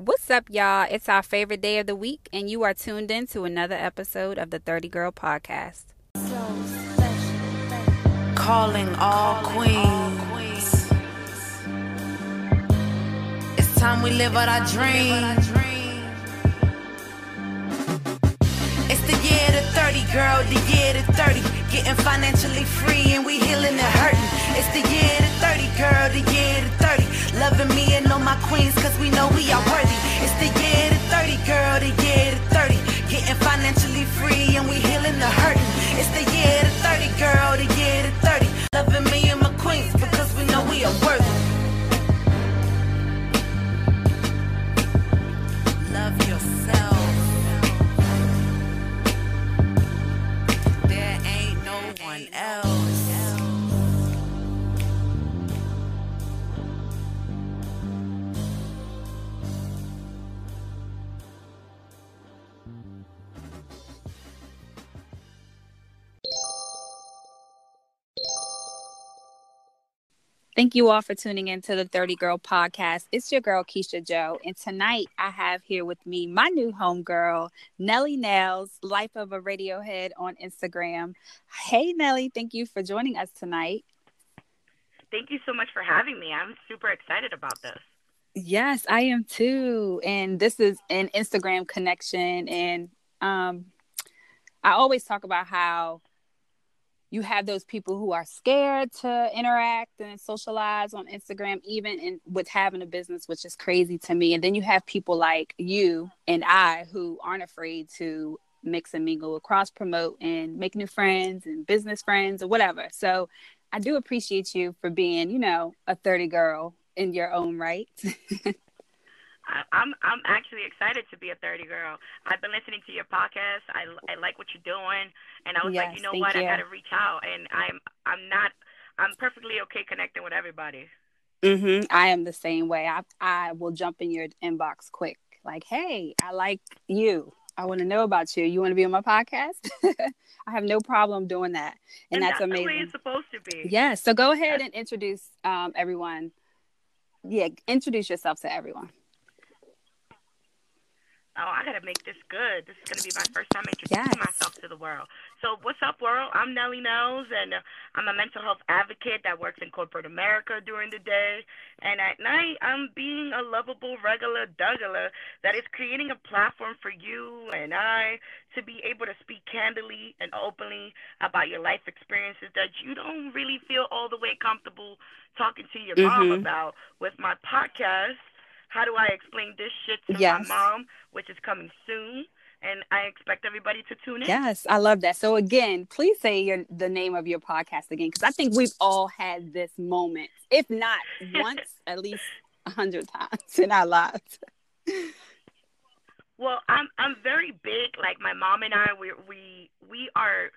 What's up, y'all? It's our favorite day of the week, and you are tuned in to another episode of the 30 Girl Podcast. Calling all queens. It's time we live out our dream. 30, girl, the year to 30. Getting financially free and we healing the hurting. It's the year to 30, girl, the year to 30. Loving me and all my queens, cause we know we are worthy. It's the year to 30, girl, the year to 30. Getting financially free and we healing the hurting. It's the year to 30, girl, the year to 30. Loving me no one else. Thank you all for tuning in to the 30 Girl Podcast. It's your girl, Kisha Jo. And tonight I have here with me my new homegirl, Nelly Nellz, Life of a Radiohead on Instagram. Hey, Nelly, thank you for joining us tonight. Thank you so much for having me. I'm super excited about this. Yes, I am too. And this is an Instagram connection. And um, I always talk about how you have those people who are scared to interact and socialize on Instagram, even in, with having a business, which is crazy to me. And then you have people like you and I who aren't afraid to mix and mingle, cross promote, and make new friends and business friends or whatever. So I do appreciate you for being, you know, a 30 girl in your own right. I, I'm I'm actually excited to be a 30 girl. I've been listening to your podcast. I, I like what you're doing, and I was Yes, like, you know what, you. I got to reach out, and I'm I'm not I'm perfectly okay connecting with everybody. hmm I am the same way. I I will jump in your inbox quick, like, hey, I like you. I want to know about you. You want to be on my podcast? I have no problem doing that, and, that's, the way amazing. it's supposed to be. Yes. So go ahead and introduce um, everyone. Yeah, introduce yourself to everyone. Oh, I gotta make this good. This is gonna be my first time introducing Yes. myself to the world. So, what's up, world? I'm Nelly Nellz, and uh, I'm a mental health advocate that works in corporate America during the day, and at night, I'm being a lovable regular Dougala that is creating a platform for you and I to be able to speak candidly and openly about your life experiences that you don't really feel all the way comfortable talking to your mom Mhm. about. With my podcast, how do I explain this shit to Yes. my mom, which is coming soon, and I expect everybody to tune in. Yes, I love that. So again, please say your the name of your podcast again, because I think we've all had this moment, if not once, at least a hundred times in our lives. Well, I'm I'm very big. Like my mom and I, we we we are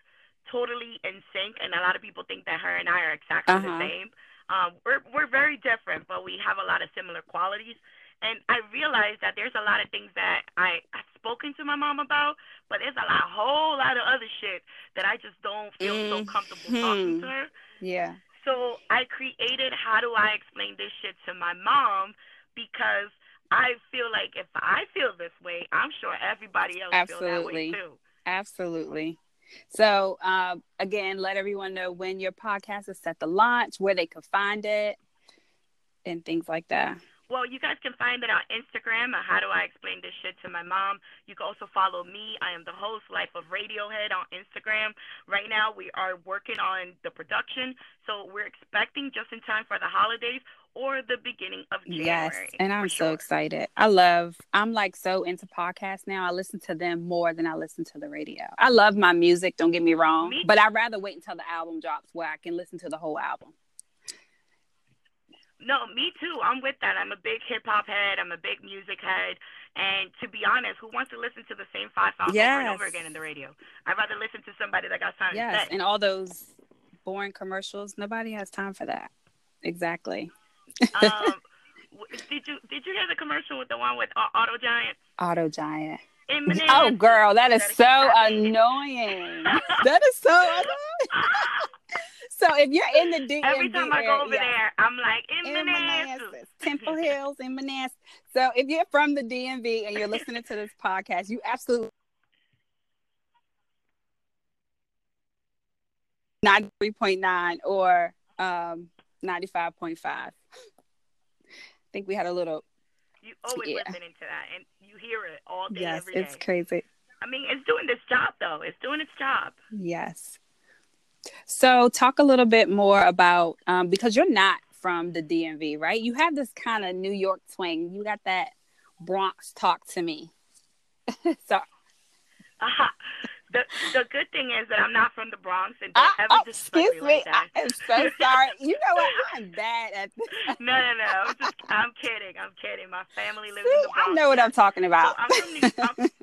totally in sync, and a lot of people think that her and I are exactly Uh-huh. the same. Um, we're we're very different, but we have a lot of similar qualities. And I realized that there's a lot of things that I I've spoken to my mom about, but there's a lot, whole lot of other shit that I just don't feel so comfortable talking to her. Yeah. So I created how do I explain this shit to my mom because I feel like if I feel this way, I'm sure everybody else feels that Absolutely. way too. Absolutely. So, um, again, let everyone know when your podcast is set to launch, where they can find it, and things like that. Well, you guys can find it on Instagram. How do I explain this shit to my mom? You can also follow me. I am the host, Life of Radiohead, on Instagram. Right now, we are working on the production, so we're expecting just in time for the holidays or the beginning of January. Yes, and I'm for so excited. I love. I'm like so into podcasts now. I listen to them more than I listen to the radio. I love my music. Don't get me wrong, Me- but I'd rather wait until the album drops where I can listen to the whole album. No, me too. I'm with that. I'm a big hip hop head. I'm a big music head. And to be honest, who wants to listen to the same five songs over and over again in the radio? I'd rather listen to somebody that got something Yes, and all those boring commercials. Nobody has time for that. Exactly. um, did you did you hear the commercial with the one with Au- Auto Giant? Auto Giant. Eminem. Oh, girl, that is so annoying. that is so annoying. so if you're in the DMV Every time I go over area, there, I'm like in, in Manassas. Manassas, Temple Hills in Manassas. So if you're from the DMV and you're listening to this podcast, you absolutely ninety three point nine or um ninety five point five. I think we had a little. You always Yeah. listening to that, and you hear it all day, Yes, every day. it's crazy. I mean, it's doing this job though. It's doing its job. Yes. So, talk a little bit more about um, because you're not from the DMV, right? You have this kind of New York twang. You got that Bronx talk to me. so, Uh-huh. The the good thing is that I'm not from the Bronx, and don't I, ever oh, disrespect excuse me like that. I am so sorry. You know what? I'm bad at this. no, no, no. I'm just, I'm kidding. I'm kidding. My family lives in the Bronx. I know what I'm talking So about. I'm from New,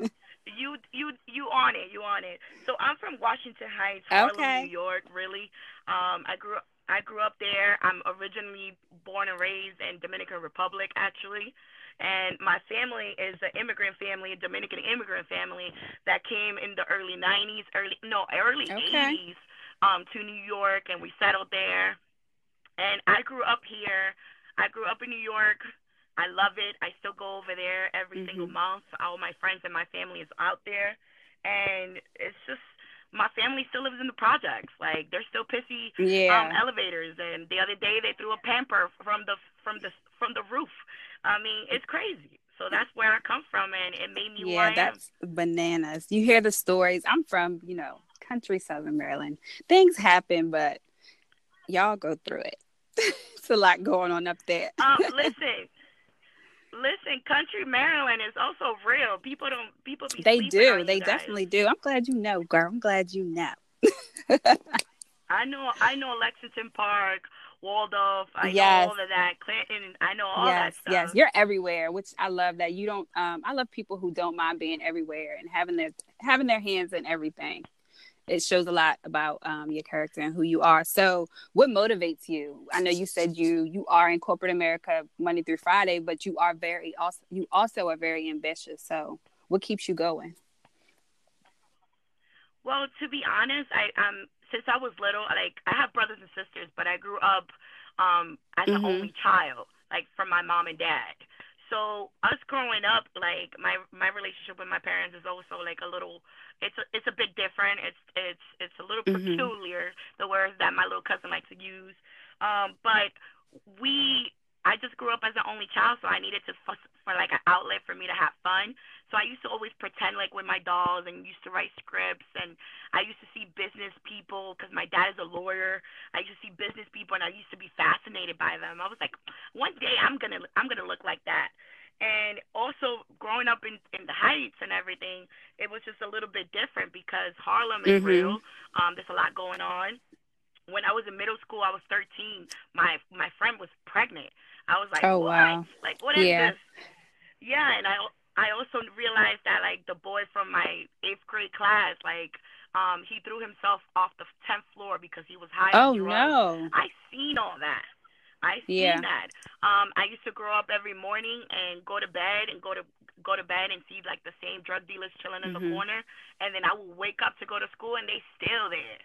I'm, you, you, you on it. You on it. So I'm from Washington Heights, Harlem, Okay. New York. Really. Um, I grew up. I grew up there. I'm originally born and raised in Dominican Republic, actually. And my family is an immigrant family, a Dominican immigrant family that came in the early 90s, early no, early Okay. 80s, um, to New York, and we settled there. And I grew up here. I grew up in New York. I love it. I still go over there every single Mhm. month. All my friends and my family is out there, and it's just my family still lives in the projects. Like they're still pissy um, elevators, and the other day they threw a pamper from the from the from the roof. I mean, it's crazy. So that's where I come from, and it made me Yeah, that's bananas. You hear the stories. I'm from, you know, country Southern Maryland. Things happen, but y'all go through it. it's a lot going on up there. Um, listen, listen, country Maryland is also real. People don't people be they do. They definitely do. I'm glad you know, girl. I'm glad you know. I know I know Lexington Park, Waldorf. I Yes. know all of that. Clinton. I know all yes, that stuff. yes. You're everywhere, which I love that you don't um I love people who don't mind being everywhere and having their having their hands in everything. It shows a lot about um your character and who you are. So what motivates you? I know you said you you are in corporate America Monday through Friday, but you are very also you also are very ambitious. So what keeps you going? Well, to be honest, I um since I was little, like I have brothers and sisters, but I grew up um as Mhm. an only child, like from my mom and dad. So us growing up, like my my relationship with my parents is also like a little it's a, it's a bit different. It's it's it's a little Mhm. peculiar the words that my little cousin likes to use. Um, but we I just grew up as an only child, so I needed to for, for like an outlet for me to have fun. So I used to always pretend like with my dolls and used to write scripts and I used to see business people because my dad is a lawyer. I used to see business people and I used to be fascinated by them. I was like, one day I'm gonna I'm gonna look like that. And also growing up in in the Heights and everything, it was just a little bit different because Harlem is Mhm. real. Um, there's a lot going on. When I was in middle school, I was 13. My my friend was pregnant. I was like, Oh, what? wow. Like what is Yeah. this? Yeah, and I I also realized that like the boy from my eighth grade class, like um, he threw himself off the tenth floor because he was high Oh no. I seen all that. I seen Yeah. that. Um, I used to grow up every morning and go to bed and go to go to bed and see like the same drug dealers chilling in Mhm. the corner, and then I would wake up to go to school and they still there.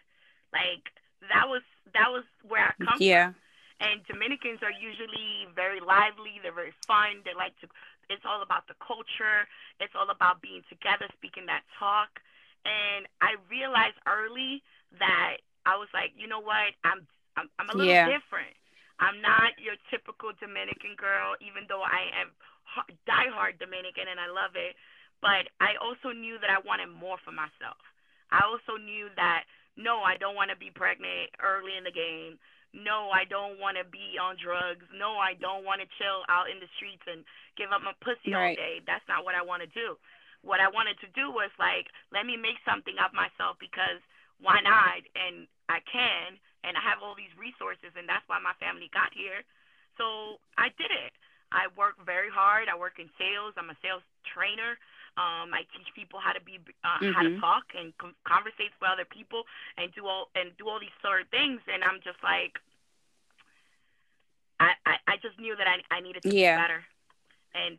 Like that was that was where I come from. Yeah. from. And Dominicans are usually very lively. They're very fun. They like to. It's all about the culture. It's all about being together, speaking that talk. And I realized early that I was like, you know what? I'm I'm, I'm a little Yeah. different. I'm not your typical Dominican girl, even though I am diehard Dominican and I love it. But I also knew that I wanted more for myself. I also knew that no, I don't want to be pregnant early in the game. No, I don't want to be on drugs. No, I don't want to chill out in the streets and give up my pussy all day. That's not what I want to do. What I wanted to do was like, let me make something of myself because why not? And I can, and I have all these resources, and that's why my family got here. So I did it. I work very hard. I work in sales. I'm a sales trainer. Um, I teach people how to be uh, how to Mhm. talk and com- conversate with other people and do all and do all these sort of things. And I'm just like, I I, I just knew that I I needed to Yeah. be better. And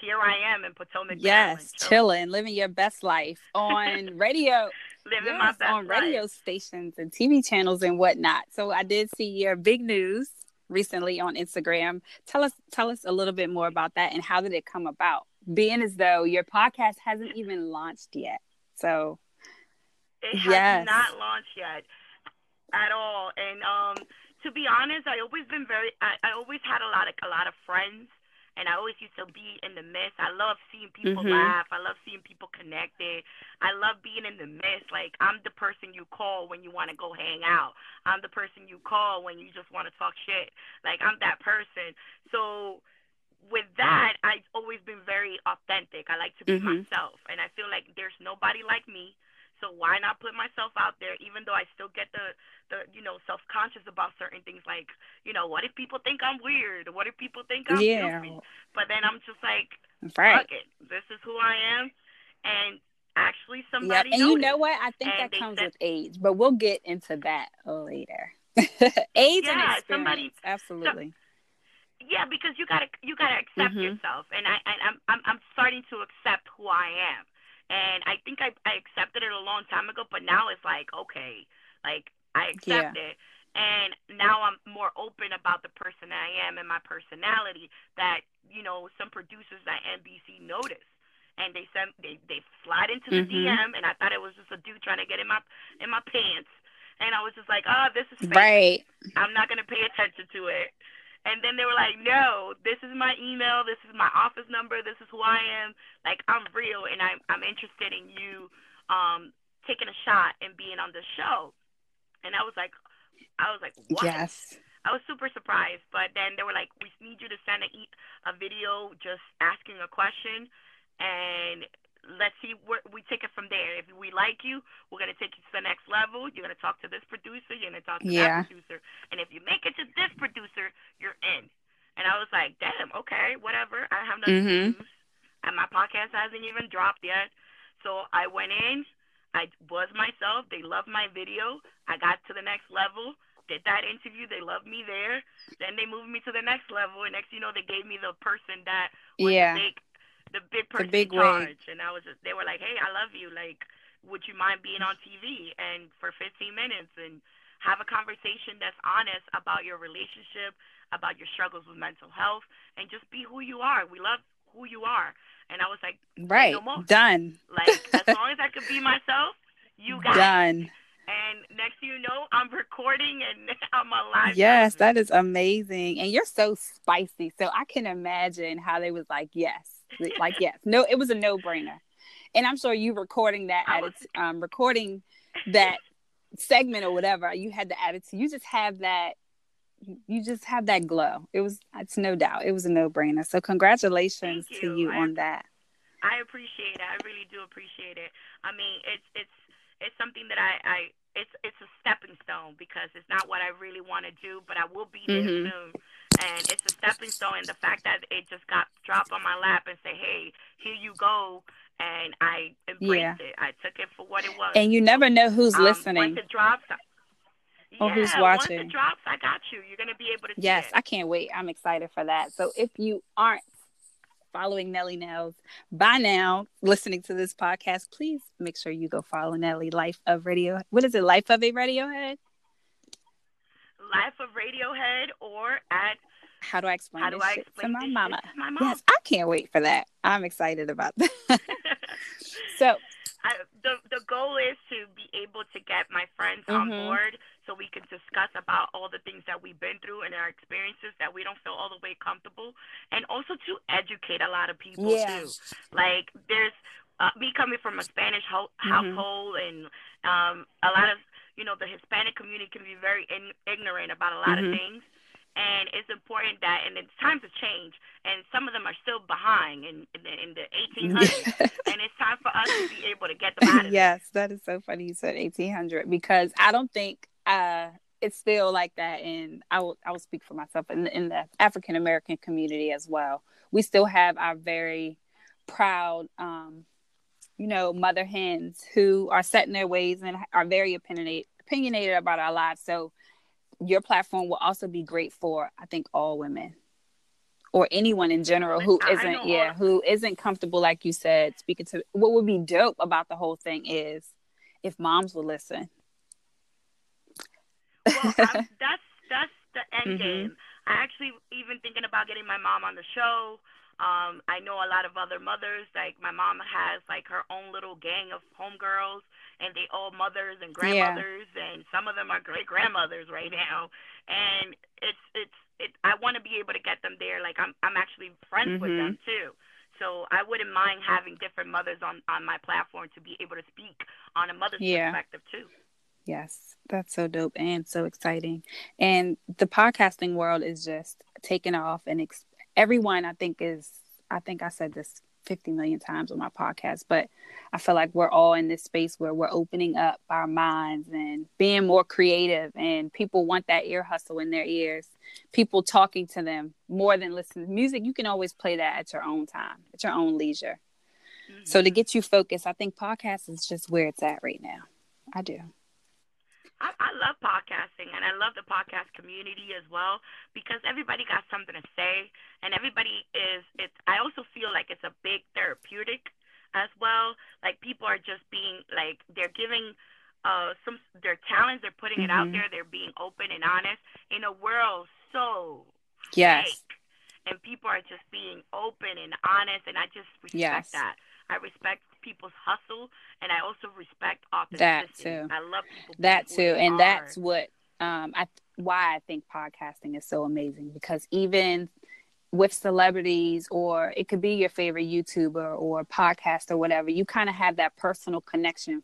here I am in Potomac. Yes, Maryland, chilling. living your best life on radio. living my best on radio life. stations and TV channels and whatnot. So I did see your big news recently on Instagram. Tell us tell us a little bit more about that and how did it come about? Being as though your podcast hasn't even launched yet. So It has Yes. not launched yet at all. And um, to be honest, I always been very. I, I always had a lot of a lot of friends, and I always used to be in the midst. I love seeing people Mhm. laugh. I love seeing people connected. I love being in the midst. Like I'm the person you call when you want to go hang out. I'm the person you call when you just want to talk shit. Like I'm that person. So with that, I've always been very authentic. I like to be Mhm. myself, and I feel like there's nobody like me. So why not put myself out there, even though I still get the the you know self conscious about certain things, like you know what if people think I'm weird? What if people think I'm yeah. But then I'm just like, Right. fuck it, this is who I am, and actually Yep. somebody And you know what? I think And that comes said- with age, but we'll get into that later. age and experience. somebody- Absolutely. Yeah, because you gotta you gotta accept Mhm. yourself, and I and I'm I'm I'm starting to accept who I am, and I think I I accepted it a long time ago, but now it's like okay, like I accept it, and now I'm more open about the person I am and my personality. That you know some producers at NBC notice, and they send they they slide into the Mhm. DM, and I thought it was just a dude trying to get in my in my pants, and I was just like, oh, this is fake. Right. I'm not gonna pay attention to it. And then they were like, No, this is my email, this is my office number, this is who I am. Like I'm real and I'm I'm interested in you um taking a shot and being on the show. And I was like I was like, What? Yes. I was super surprised, but then they were like, "We need you to send a, e- a video just asking a question, and let's see where we take it from there. If we like you, we're gonna take you to the next level. You're gonna talk to this producer. You're gonna talk to Yeah. that producer, and if you make it to this producer, you're in." And I was like, "Damn, okay, whatever. I have nothing Mhm. to lose, and my podcast hasn't even dropped yet." So I went in. I was myself. They loved my video. I got to the next level did that interview. They loved me there. Then they moved me to the next level, and next you know they gave me the person that was Yeah. the the big person big in charge. And I was just, they were like, "Hey, I love you. Like, would you mind being on TV and for 15 minutes and have a conversation that's honest about your relationship, about your struggles with mental health, and just be who you are. We love who you are." And I was like, Right. no more. Done. like as long as I could be myself, you got it. Done. And next thing you know, I'm recording and I'm alive. Yes, that is amazing. And you're so spicy. So I can imagine how they was like, yes. Like, yes. No, it was a no brainer. And I'm sure you recording that at was- um recording that segment or whatever, you had the attitude. You just have that you just have that glow. It was it's no doubt. It was a no brainer. So congratulations Thank to you. you I- on that. I appreciate it. I really do appreciate it. I mean, it's it's it's something that I I it's it's a stepping stone because it's not what I really want to do, but I will be there Mhm. soon. And it's a stepping stone, and the fact that it just got dropped on my lap and say, "Hey, here you go," and I embraced it. I took it for what it was. And you never know who's Um, listening. Once it drops, Or yeah, who's Once watching. it drops, I got you. You're gonna be able to. Yes. I can't wait. I'm excited for that. So if you aren't following Nelly Nellz by now, listening to this podcast, please make sure you go follow Nelly Life of Radio. What is it? Life of a Radiohead? Life of Radiohead or at How do I explain How do I explain to my mama? to my mom? Yes, I can't wait for that. I'm excited about that. so I, the the goal is to be able to get my friends on Mhm. board so we can discuss about all the things that we've been through and our experiences that we don't feel all the way comfortable, and also to educate a lot of people Yeah. too. Like there's uh, me coming from a Spanish ho- Mhm. household, and um, a lot of you know the Hispanic community can be very in- ignorant about a lot Mhm. of things. And it's important that, and it's times have changed, and some of them are still behind in, in, the, in the 1800s and it's time for us to be able to get them out of yes, that is so funny you said 1800 because I don't think uh, it's still like that. And I will, I will speak for myself in, in the African American community as well. We still have our very proud, um, you know, mother hens who are set in their ways and are very opinionated, opinionated about our lives. So your platform will also be great for, I think, all women or anyone in general who I- I isn't, yeah, who isn't comfortable, like you said, speaking to. What would be dope about the whole thing is, if moms will listen. well, I'm, that's that's the end mm-hmm. game. I actually even thinking about getting my mom on the show. Um, I know a lot of other mothers. Like my mom has like her own little gang of homegirls, and they all mothers and grandmothers, yeah. and some of them are great grandmothers right now. And it's it's it. I want to be able to get them there. Like I'm I'm actually friends mm-hmm. with them too. So I wouldn't mind having different mothers on on my platform to be able to speak on a mother's yeah. perspective too. Yes, that's so dope and so exciting. And the podcasting world is just taking off, and ex- everyone I think is I think I said this 50 million times on my podcast, but I feel like we're all in this space where we're opening up our minds and being more creative and people want that ear hustle in their ears. People talking to them more than listening music. You can always play that at your own time, at your own leisure. Mm-hmm. So to get you focused, I think podcast is just where it's at right now. I do. I, I love podcasting and I love the podcast community as well because everybody got something to say and everybody is it's I also feel like it's a big therapeutic as well. Like people are just being like they're giving uh some their talents, they're putting mm-hmm. it out mm-hmm. there, they're being open and honest in a world so yes. fake. And people are just being open and honest and I just respect yes. that. I respect people's hustle, and I also respect authenticity. That too. I love people. That too, and are. that's what um, I why I think podcasting is so amazing because even with celebrities or it could be your favorite YouTuber or podcast or whatever, you kind of have that personal connection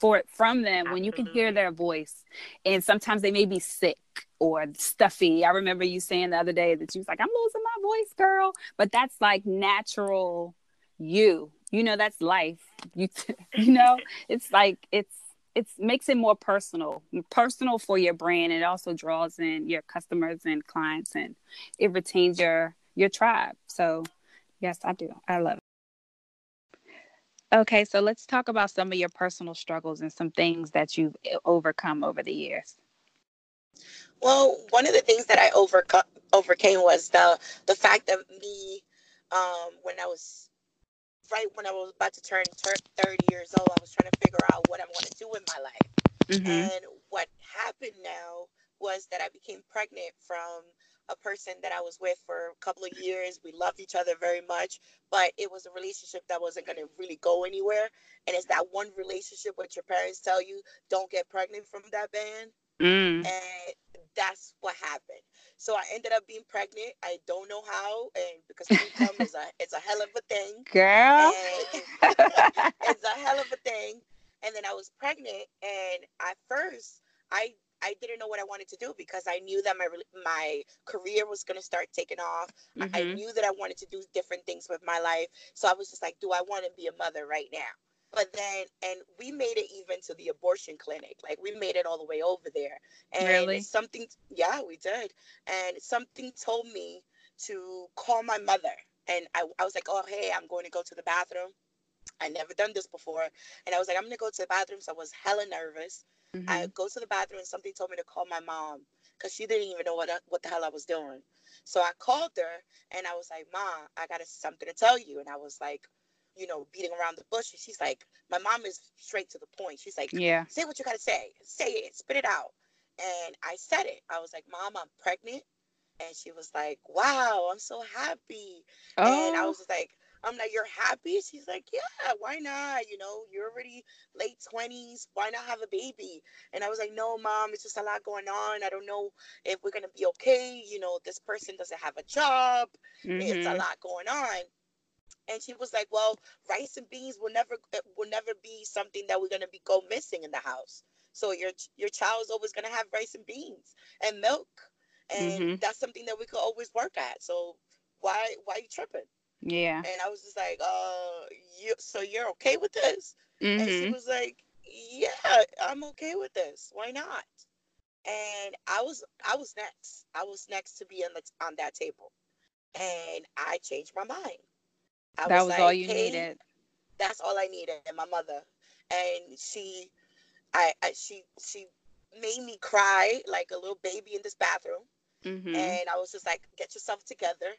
for it from them Absolutely. when you can hear their voice. And sometimes they may be sick or stuffy. I remember you saying the other day that you was like, I'm losing my voice, girl. But that's like natural you you know that's life. You you know it's like it's it makes it more personal personal for your brand. It also draws in your customers and clients and it retains your your tribe. So yes i do. I love it. Okay so let's talk about some of your personal struggles and some things that you've overcome over the years. Well one of the things that i overcome overcame was the the fact that me um, when i was right when I was about to turn 30 years old, I was trying to figure out what I want to do with my life. Mm-hmm. And what happened now was that I became pregnant from a person that I was with for a couple of years. We loved each other very much, but it was a relationship that wasn't going to really go anywhere. And it's that one relationship what your parents tell you don't get pregnant from that man. Mm. And that's what happened. So I ended up being pregnant. I don't know how, and because income is a it's a hell of a thing, girl. it's a hell of a thing. And then I was pregnant, and at first I I didn't know what I wanted to do because I knew that my my career was going to start taking off. Mm-hmm. I knew that I wanted to do different things with my life. So I was just like, do I want to be a mother right now? But then and we made it even to the abortion clinic like we made it all the way over there. And really? something yeah we did. And something told me to call my mother. And I, I was like oh hey i'm going to go to the bathroom. I never done this before. And i was like i'm going to go to the bathroom. So i was hella nervous. Mm-hmm. i go to the bathroom and something told me to call my mom because she didn't even know what, what the hell i was doing. So i called her and i was like mom i got something to tell you. And i was like you know, beating around the bush. And she's like, my mom is straight to the point. She's like, yeah, say what you got to say. Say it, spit it out. And I said it. I was like, Mom, I'm pregnant. And she was like, Wow, I'm so happy. Oh. And I oh. was like, I'm like, You're happy? She's like, Yeah, why not? You know, you're already late 20s. Why not have a baby? And I was like, No, mom, it's just a lot going on. I don't know if we're going to be okay. You know, this person doesn't have a job. Mm-hmm. It's a mm-hmm. lot going on and she was like, "Well, rice and beans will never will never be something that we're gonna be go missing in the house. So your your child is always gonna have rice and beans and milk, and mm-hmm. that's something that we could always work at. So why why you tripping?" Yeah. And I was just like, "Uh, you so you're okay with this?" Mm-hmm. And she mm-hmm. was like, "Yeah, I'm okay with this. Why not?" And I was I was next. I was next to be on the on that table, and I changed my mind. I that was, was like, all you hey, needed. That's all I needed. And my mother, and she, I, I, she, she made me cry like a little baby in this bathroom. Mm-hmm. And I was just like, get yourself together.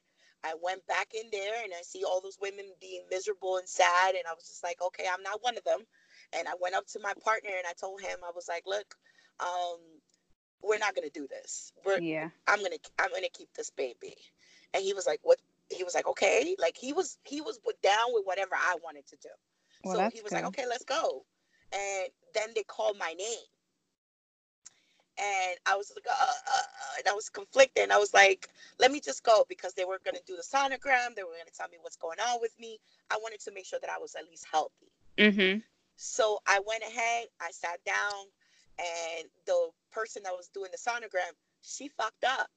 I went back in there and I see all those women being miserable and sad. And I was just like, okay, I'm not one of them. And I went up to my partner and I told him, I was like, look, um, we're not gonna do this. We're Yeah. I'm gonna I'm gonna keep this baby. And he was like, what? He was like, okay. Like he was he was down with whatever I wanted to do. Well, so he was good. like, okay, let's go. And then they called my name. And I was like, uh, uh, uh, and I was conflicted. And I was like, let me just go because they were going to do the sonogram. They were going to tell me what's going on with me. I wanted to make sure that I was at least healthy. Mm-hmm. So I went ahead, I sat down, and the person that was doing the sonogram, she fucked up.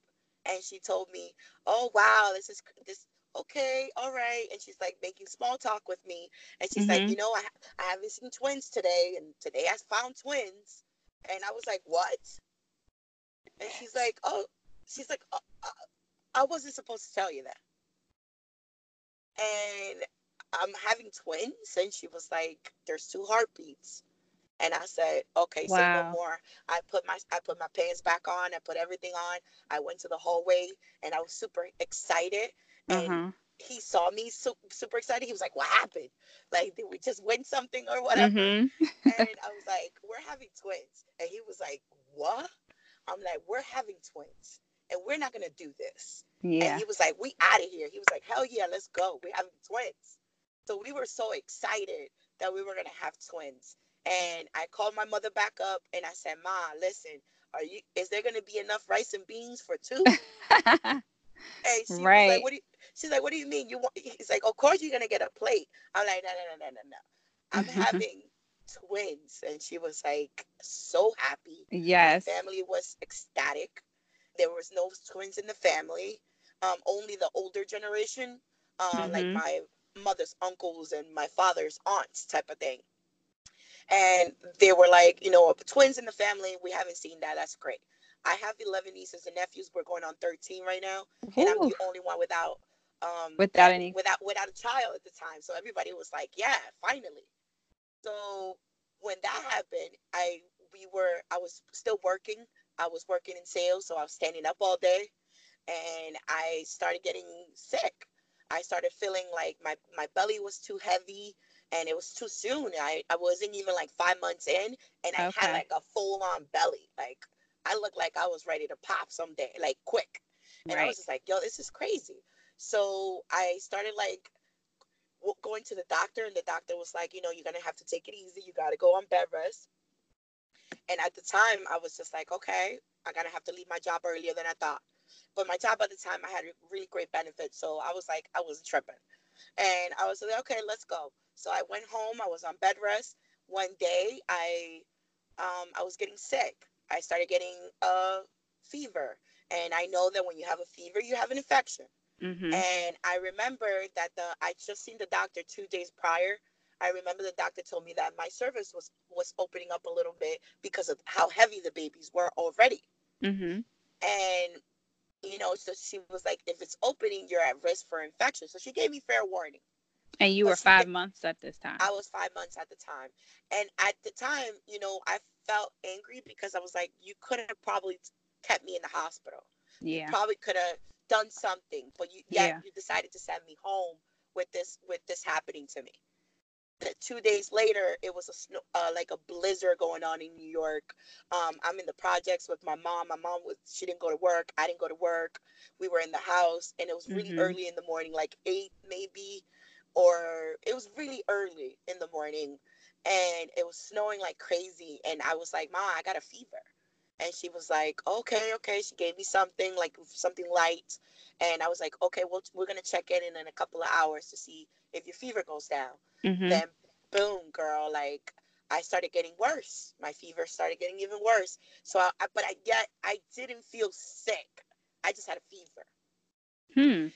And she told me, oh, wow, this is this. Okay, all right. And she's like making small talk with me. And she's like, Mhm. you know, I, I haven't seen twins today. And today I found twins. And I was like, what? And she's like, oh, she's like, uh, uh, I wasn't supposed to tell you that. And I'm having twins. And she was like, there's two heartbeats. And I said, okay, say Wow. no more. I put my I put my pants back on. I put everything on. I went to the hallway and I was super excited. And Uh-huh. he saw me su- super excited. He was like, "What happened? Like, did we just win something or whatever?" Mm-hmm. And I was like, "We're having twins." And he was like, "What?" I'm like, "We're having twins, and we're not gonna do this." Yeah. And he was like, "We out of here." He was like, "Hell yeah, let's go. We're having twins." So we were so excited that we were gonna have twins. And I called my mother back up and I said, "Ma, listen, are you? Is there gonna be enough rice and beans for two? And she was Right. like, "What do you?" She's like, "What do you mean? You want?" He's like, "Of course you're gonna get a plate." I'm like, "No, no, no, no, no, no. I'm having twins," and she was like, so happy. yes. Family was ecstatic. There was no twins in the family. Um, only the older generation, uh, like Mhm. my mother's uncles and my father's aunts, type of thing. And they were like, you know, twins in the family. We haven't seen that. That's great. I have 11 nieces and nephews. We're going on 13 right now and I'm the only one without um Without any- without without a child at the time. So everybody was like, "Yeah, finally." So when that happened, I we were I was still working. I was working in sales, so I was standing up all day, and I started getting sick. I started feeling like my my belly was too heavy, and it was too soon. I I wasn't even like five months in, and I Okay. had like a full on belly. Like I looked like I was ready to pop someday, like quick. And I was just like, yo, this is crazy. So I started like going to the doctor, and the doctor was like, you know, you're gonna have to take it easy. You gotta go on bed rest. And at the time, I was just like, okay, I'm gonna have to leave my job earlier than I thought. But my job at the time, I had really great benefits, so I was like, I wasn't tripping. And I was like, okay, let's go. So I went home. I was on bed rest. One day, I um, I was getting sick. I started getting a fever, and I know that when you have a fever, you have an infection. Mm-hmm. And I remember that the I just seen the doctor two days prior. I remember the doctor told me that my cervix was was opening up a little bit because of how heavy the babies were already. Mm-hmm. And you know, so she was like, if it's opening, you're at risk for infection. So she gave me fair warning. And you But were five did- months at this time. I was five months at the time. And at the time, you know, I felt angry because I was like, you could have probably kept me in the hospital. yeah. probably could have done something, but you yet Yeah. you decided to send me home with this with this happening to me. The two days later, it was a snow, uh, like a blizzard going on in New York. Um, I'm in the projects with my mom. My mom was she didn't go to work. I didn't go to work. We were in the house, and it was really Mhm. early in the morning, like eight maybe, or it was really early in the morning, and it was snowing like crazy. And I was like, "Mom, I got a fever." And she was like okay okay she gave me something like something light and i was like okay well we're gonna check in in a couple of hours to see if your fever goes down Mm-hmm. then boom girl like i started getting worse my fever started getting even worse so I, I but i yet i didn't feel sick i just had a fever Hmm.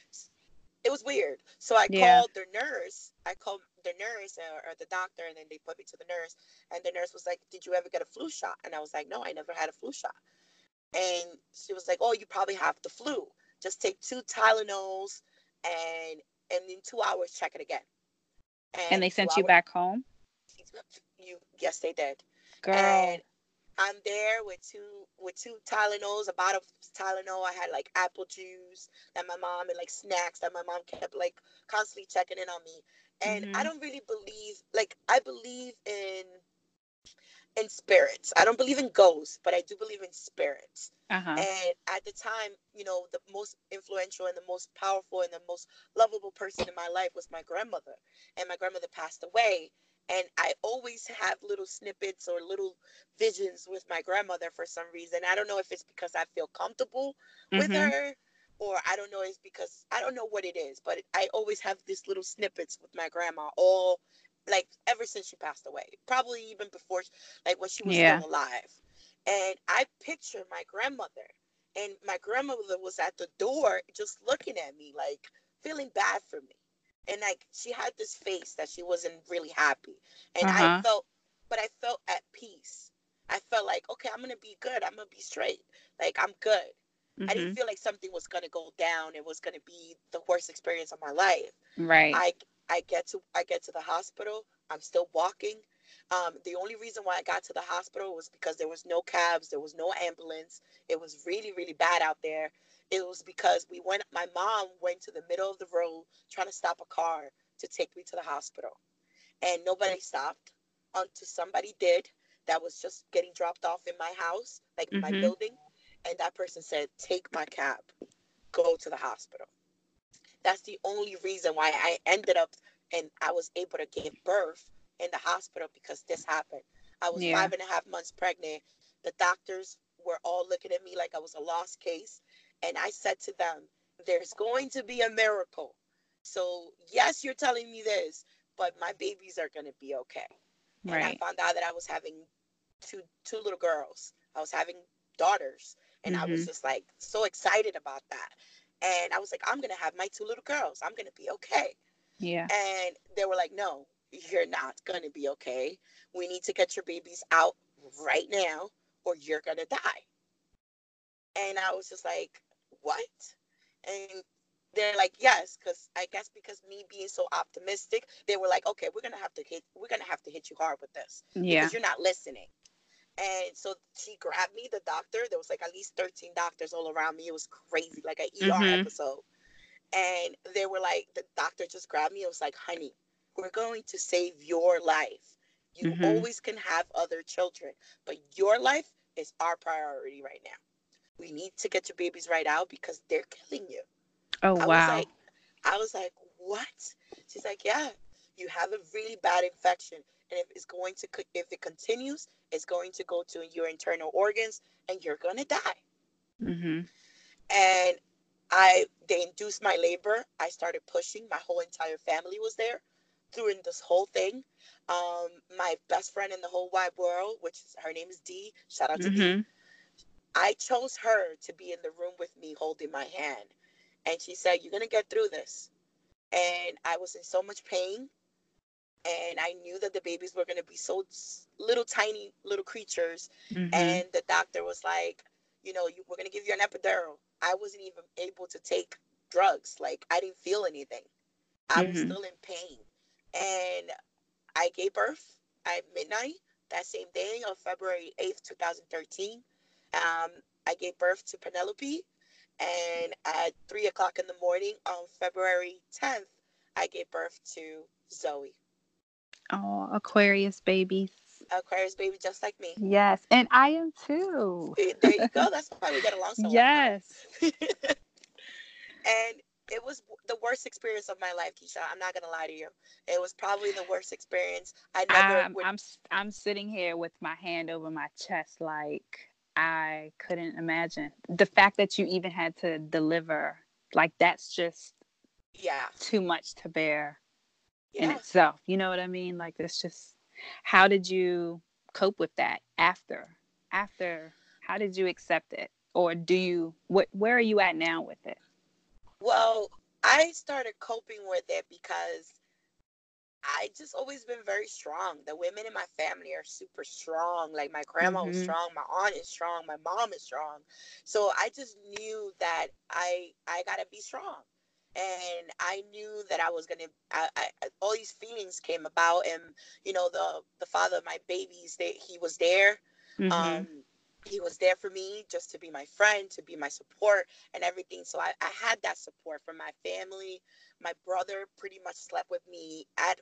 it was weird. So I Yeah. called the nurse. I called the nurse or, or the doctor, and then they put me to the nurse. And the nurse was like, "Did you ever get a flu shot?" And I was like, "No, I never had a flu shot." And she was like, "Oh, you probably have the flu. Just take two Tylenols, and and in two hours check it again." And they two sent you hours- back home? You yes, they did. Girl. And I'm there with two with two Tylenols, a bottle of Tylenol. I had like apple juice that my mom and like snacks that my mom kept like constantly checking in on me. And I Mhm. don't really believe like I believe in in spirits. I don't believe in ghosts, but I do believe in spirits. Uh-huh. And at the time, you know, the most influential and the most powerful and the most lovable person in my life was my grandmother. And my grandmother passed away. And I always have little snippets or little visions with my grandmother for some reason. I don't know if it's because I feel comfortable with Mhm. her or I don't know it's because I don't know what it is, but I always have these little snippets with my grandma all like ever since she passed away. Probably even before like when she was Yeah. still alive. And I picture my grandmother and my grandmother was at the door just looking at me like feeling bad for me. And like she had this face that she wasn't really happy. And I Uh-huh. felt but I felt at peace. I felt like, okay, I'm gonna be good. I'm gonna be straight. Like I'm good. I Mhm. didn't feel like something was gonna go down. It was gonna be the worst experience of my life. Right. I I get to I get to the hospital. I'm still walking. Um, the only reason why I got to the hospital was because there was no cabs, there was no ambulance. It was really really bad out there. It was because we went. My mom went to the middle of the road trying to stop a car to take me to the hospital, and nobody stopped until somebody did. That was just getting dropped off in my house, like in my building, and that person said, "Take my cab, go to the hospital." That's the only reason why I ended up and I was able to give birth in the hospital because this happened. I was Yeah. five and a half months pregnant. The doctors were all looking at me like I was a lost case. And I said to them, There's going to be a miracle. So, yes, you're telling me this, but my babies are going to be okay. And I found out that I was having two two little girls. I was having daughters, and I was Mhm. just like so excited about that. And I was like, I'm gonna have my two little girls. I'm gonna be okay. Yeah. And they were like, No, you're not gonna be okay. We need to get your babies out right now, or you're gonna die. And I was just like, What? And they're like, Yes, because I guess because me being so optimistic, they were like, Okay, we're gonna have to hit we're gonna have to hit you hard with this Yeah. because you're not listening. And so she grabbed me, the doctor. There was like at least 13 doctors all around me. It was crazy, like an ER Mhm. episode. And they were like, the doctor just grabbed me. It was like, honey, we're going to save your life. You Mhm. always can have other children, but your life is our priority right now. We need to get your babies right out because they're killing you. Oh I wow. was like, I was like, what? She's like, yeah, you have a really bad infection, and if it's going to, if it continues, it's going to go to your internal organs, and you're gonna die. mhm. And I, they induced my labor. I started pushing. My whole entire family was there during this whole thing. Um, my best friend in the whole wide world, which is her name is Dee. Shout out to Dee. Mhm. I chose her to be in the room with me holding my hand. And she said, You're going to get through this. And I was in so much pain. And I knew that the babies were going to be so little tiny little creatures. Mhm. And the doctor was like, You know, you, we're going to give you an epidural. I wasn't even able to take drugs. Like, I didn't feel anything. I was Mhm. still in pain. And I gave birth at midnight that same day on February 8th, 2013. Um, I gave birth to Penelope. And at 3 o'clock in the morning on February 10th, I gave birth to Zoe, Oh, Aquarius babies. Aquarius baby, just like me. Yes, and I am too. There you go. That's why we get along so well. Yes. and it was the worst experience of my life, Kisha. I'm not gonna lie to you. It was probably the worst experience. I never I'm, would. I'm I'm sitting here with my hand over my chest, like I couldn't imagine the fact that you even had to deliver. Like that's just yeah, too much to bear in yeah. itself. You know what I mean? Like it's just. How did you cope with that after? After, how did you accept it, or do you? What? Where are you at now with it? Well, I started coping with it because I just always been very strong. The women in my family are super strong. Like my grandma was Mhm. strong, my aunt is strong, my mom is strong. So I just knew that I I gotta be strong, and I knew that I was gonna. I, I all these feelings came about, and you know the the father of my babies, they, he was there. Mhm. Um, he was there for me just to be my friend, to be my support and everything. So I, I had that support from my family. My brother pretty much slept with me at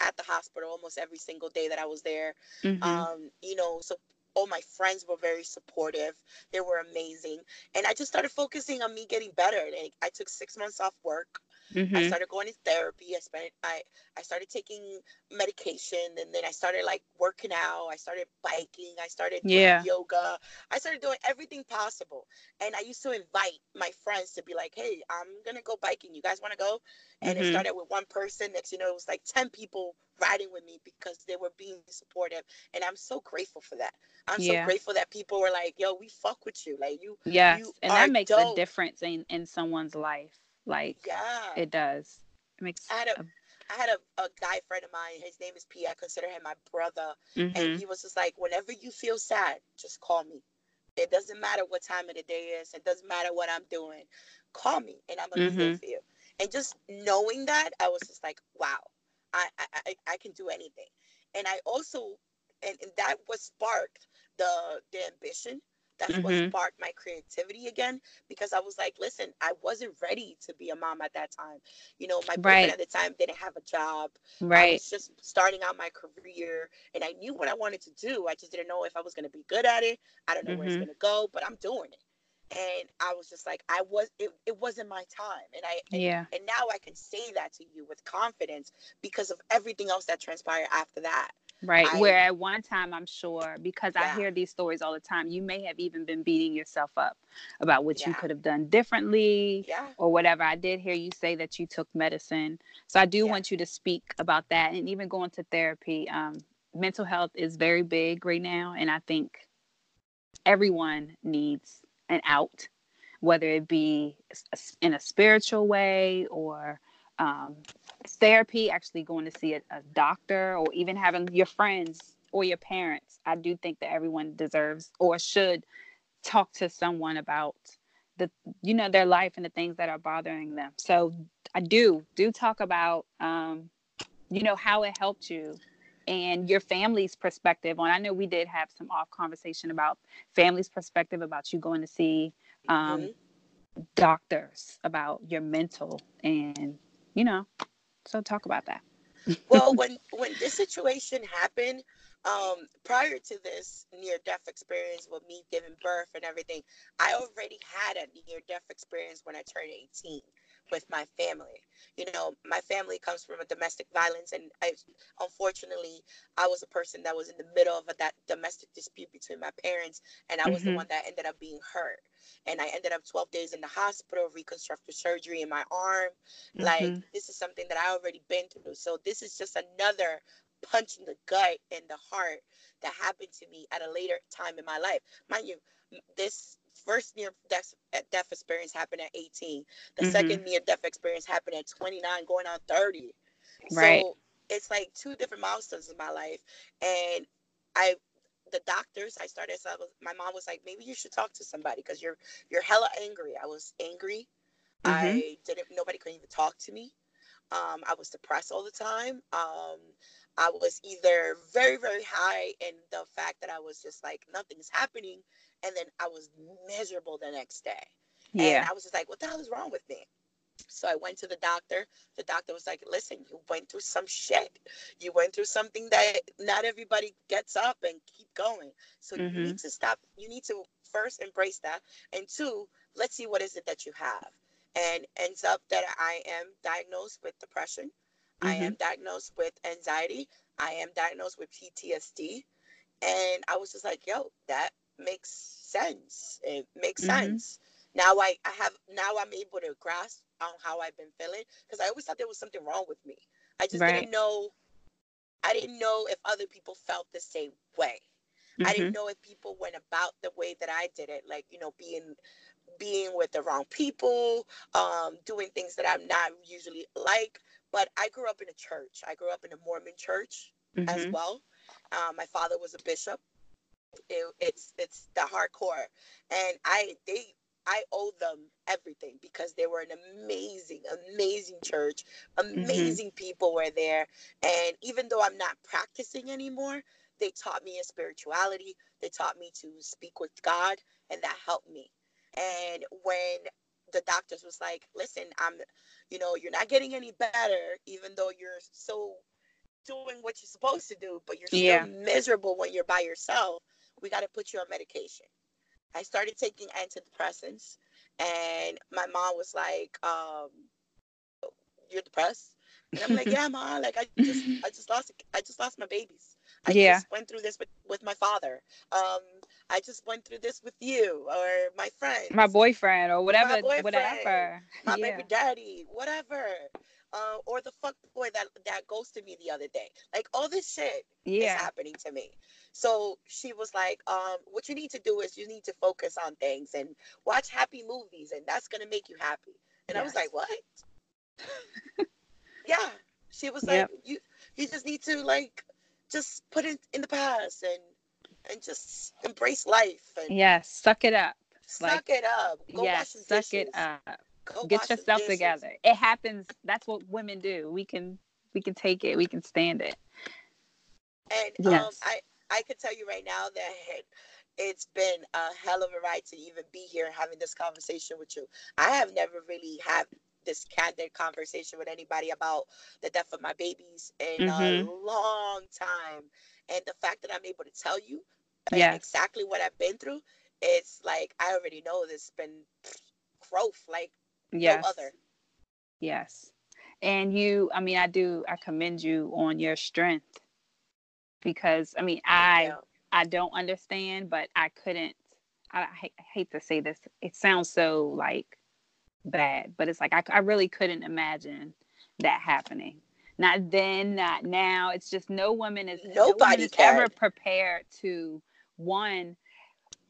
at the hospital almost every single day that I was there. Mhm. Um, you know, so all my friends were very supportive. They were amazing. And I just started focusing on me getting better. Like I took six months off work. I Mhm. started going to therapy. I spent I I started taking medication and then I started like working out. I started biking. I started doing Yeah. yoga. I started doing everything possible. And I used to invite my friends to be like, "Hey, I'm going to go biking. You guys want to go?" And it Mhm. started with one person. Next, you know, it was like 10 people riding with me because they were being supportive. And I'm so grateful for that. I'm Yeah. so grateful that people were like, "Yo, we fuck with you. Like you Yes, you and that makes a difference in in someone's life. Like yeah. it does. It makes I had a a, I had a, a guy friend of mine, his name is P. I consider him my brother. And mhm. he was just like, whenever you feel sad, just call me. It doesn't matter what time of the day is. It doesn't matter what I'm doing. Call me and I'm going to be there Mhm. for you. And just knowing that, I was just like, wow, I, I, I, I can do anything. And I also, and, and that was sparked the, the ambition. That's what Mhm. sparked my creativity again because I was like, listen, I wasn't ready to be a mom at that time. You know, my boyfriend Right. at the time didn't have a job. Right. I was just starting out my career and I knew what I wanted to do. I just didn't know if I was going to be good at it. I don't know where it's Mhm. going to go, but I'm doing it. And I was just like, I was, it, it wasn't my time. And I, and, Yeah. and now I can say that to you with confidence because of everything else that transpired after that. Right. I- Where at one time, I'm sure, because I hear these stories all the time, you may have even been beating yourself up about what you could have done differently Yeah. or whatever. I did hear you say that you took medicine. So I do Yeah. want you to speak about that and even going to therapy. Um, mental health is very big right now. And I think everyone needs an out, whether it be in a spiritual way or um, therapy, actually going to see a, a doctor, or even having your friends or your parents. I do think that everyone deserves or should talk to someone about the you know their life and the things that are bothering them. So I do do talk about um, you know how it helped you and your family's perspective on. I know we did have some off conversation about family's perspective about you going to see um, Mhm. doctors about your mental and you know so talk about that. Well when when this situation happened um prior to this near death experience with me giving birth and everything i already had a near death experience when i turned 18 with my family you know my family comes from a domestic violence and i unfortunately i was a person that was in the middle of a, that domestic dispute between my parents and i was the Mhm. one that ended up being hurt and i ended up 12 days in the hospital reconstructive surgery in my arm like Mhm. this is something that I already been through. So this is just another punch in the gut and the heart that happened to me at a later time in my life. Mind you, this first near death, death experience happened at 18. The Mhm. second near death experience happened at 29, going on 30. Right. So it's like two different milestones in my life, and I. The doctors, I started. So I was, my mom was like, "Maybe you should talk to somebody because you're you're hella angry." I was angry. Mhm. I didn't. Nobody could even talk to me. Um, I was depressed all the time. Um, I was either very, very high in the fact that I was just like nothing's happening, and then I was miserable the next day. And yeah I was just like, what the hell is wrong with me? So I went to the doctor. The doctor was like, listen, you went through some shit. You went through something that not everybody gets up and keep going. So Mhm. you need to stop. You need to first embrace that. And two, let's see what is it that you have. And ends up that I am diagnosed with depression. I am diagnosed with anxiety. I am diagnosed with PTSD. And I was just like, yo, that makes sense. It makes Mhm. sense. Now I, I have now I'm able to grasp on how I've been feeling because I always thought there was something wrong with me. I just Right. didn't know I didn't know if other people felt the same way. I didn't Mhm. know if people went about the way that I did it, like, you know, being being with the wrong people, um, doing things that I'm not usually like. But I grew up in a church. I grew up in a Mormon church as Mhm. well. Um, my father was a bishop. It, it's it's the hardcore, and I they I owe them everything because they were an amazing, amazing church. Mm-hmm. Amazing people were there, and even though I'm not practicing anymore, they taught me a spirituality. They taught me to speak with God, and that helped me. And when the doctors was like, "Listen, I'm, you know, you're not getting any better, even though you're so doing what you're supposed to do, but you're still Yeah. miserable when you're by yourself, we got to put you on medication. I started taking antidepressants, and my mom was like, um, "You're depressed," and I'm like, "Yeah, mom. Like I just, I just lost, I just lost my babies. I Yeah. just went through this with, with my father. Um, I just went through this with you or my friend, My boyfriend or whatever, boyfriend, whatever. my yeah. baby daddy, whatever." Uh, or the fuck boy that that ghosted me the other day. Like all this shit is happening to me. So she was like, um, what you need to do is you need to focus on things and watch happy movies and that's gonna make you happy. And I was like, What? yeah. She was Yep. like, You you just need to like just put it in the past and and just embrace life and Yes. Suck it up. suck like- it up. Go yes. Suck it up. Go Get yourself together. It happens. That's what women do. We can we can take it. We can stand it. And um, Yes. I I could tell you right now that it's been a hell of a ride to even be here having this conversation with you. I have never really had this candid conversation with anybody about the death of my babies in a Mhm. long time. And the fact that I'm able to tell you Yes. exactly what I've been through, it's like I already know this has been growth like Yes. no other. Yes. And you, I mean, I do, I commend you on your strength because, I mean, I, Yeah. I don't understand, but I couldn't, I, I hate to say this. It sounds so like bad, but it's like, I, I really couldn't imagine that happening. Not then, not now. It's just no woman is, no Nobody is ever prepared to one,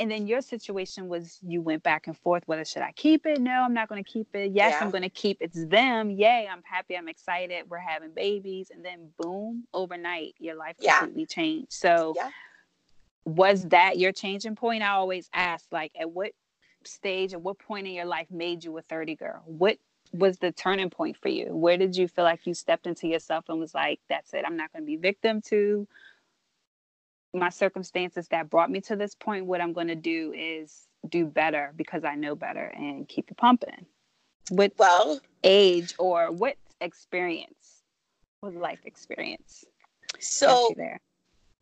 and then your situation was you went back and forth whether should I keep it? No, I'm not going to keep it. Yes, I'm going to keep it's them. Yay, I'm happy, I'm excited. We're having babies and then boom, overnight your life Yeah. completely changed. So Yeah. was that your changing point? I always ask like at what stage at what point in your life made you a 30 girl? What was the turning point for you? Where did you feel like you stepped into yourself and was like, that's it. I'm not going to be victim to my circumstances that brought me to this point. What I'm going to do is do better because I know better and keep it pumping. What Well, age or what experience? What life experience so there?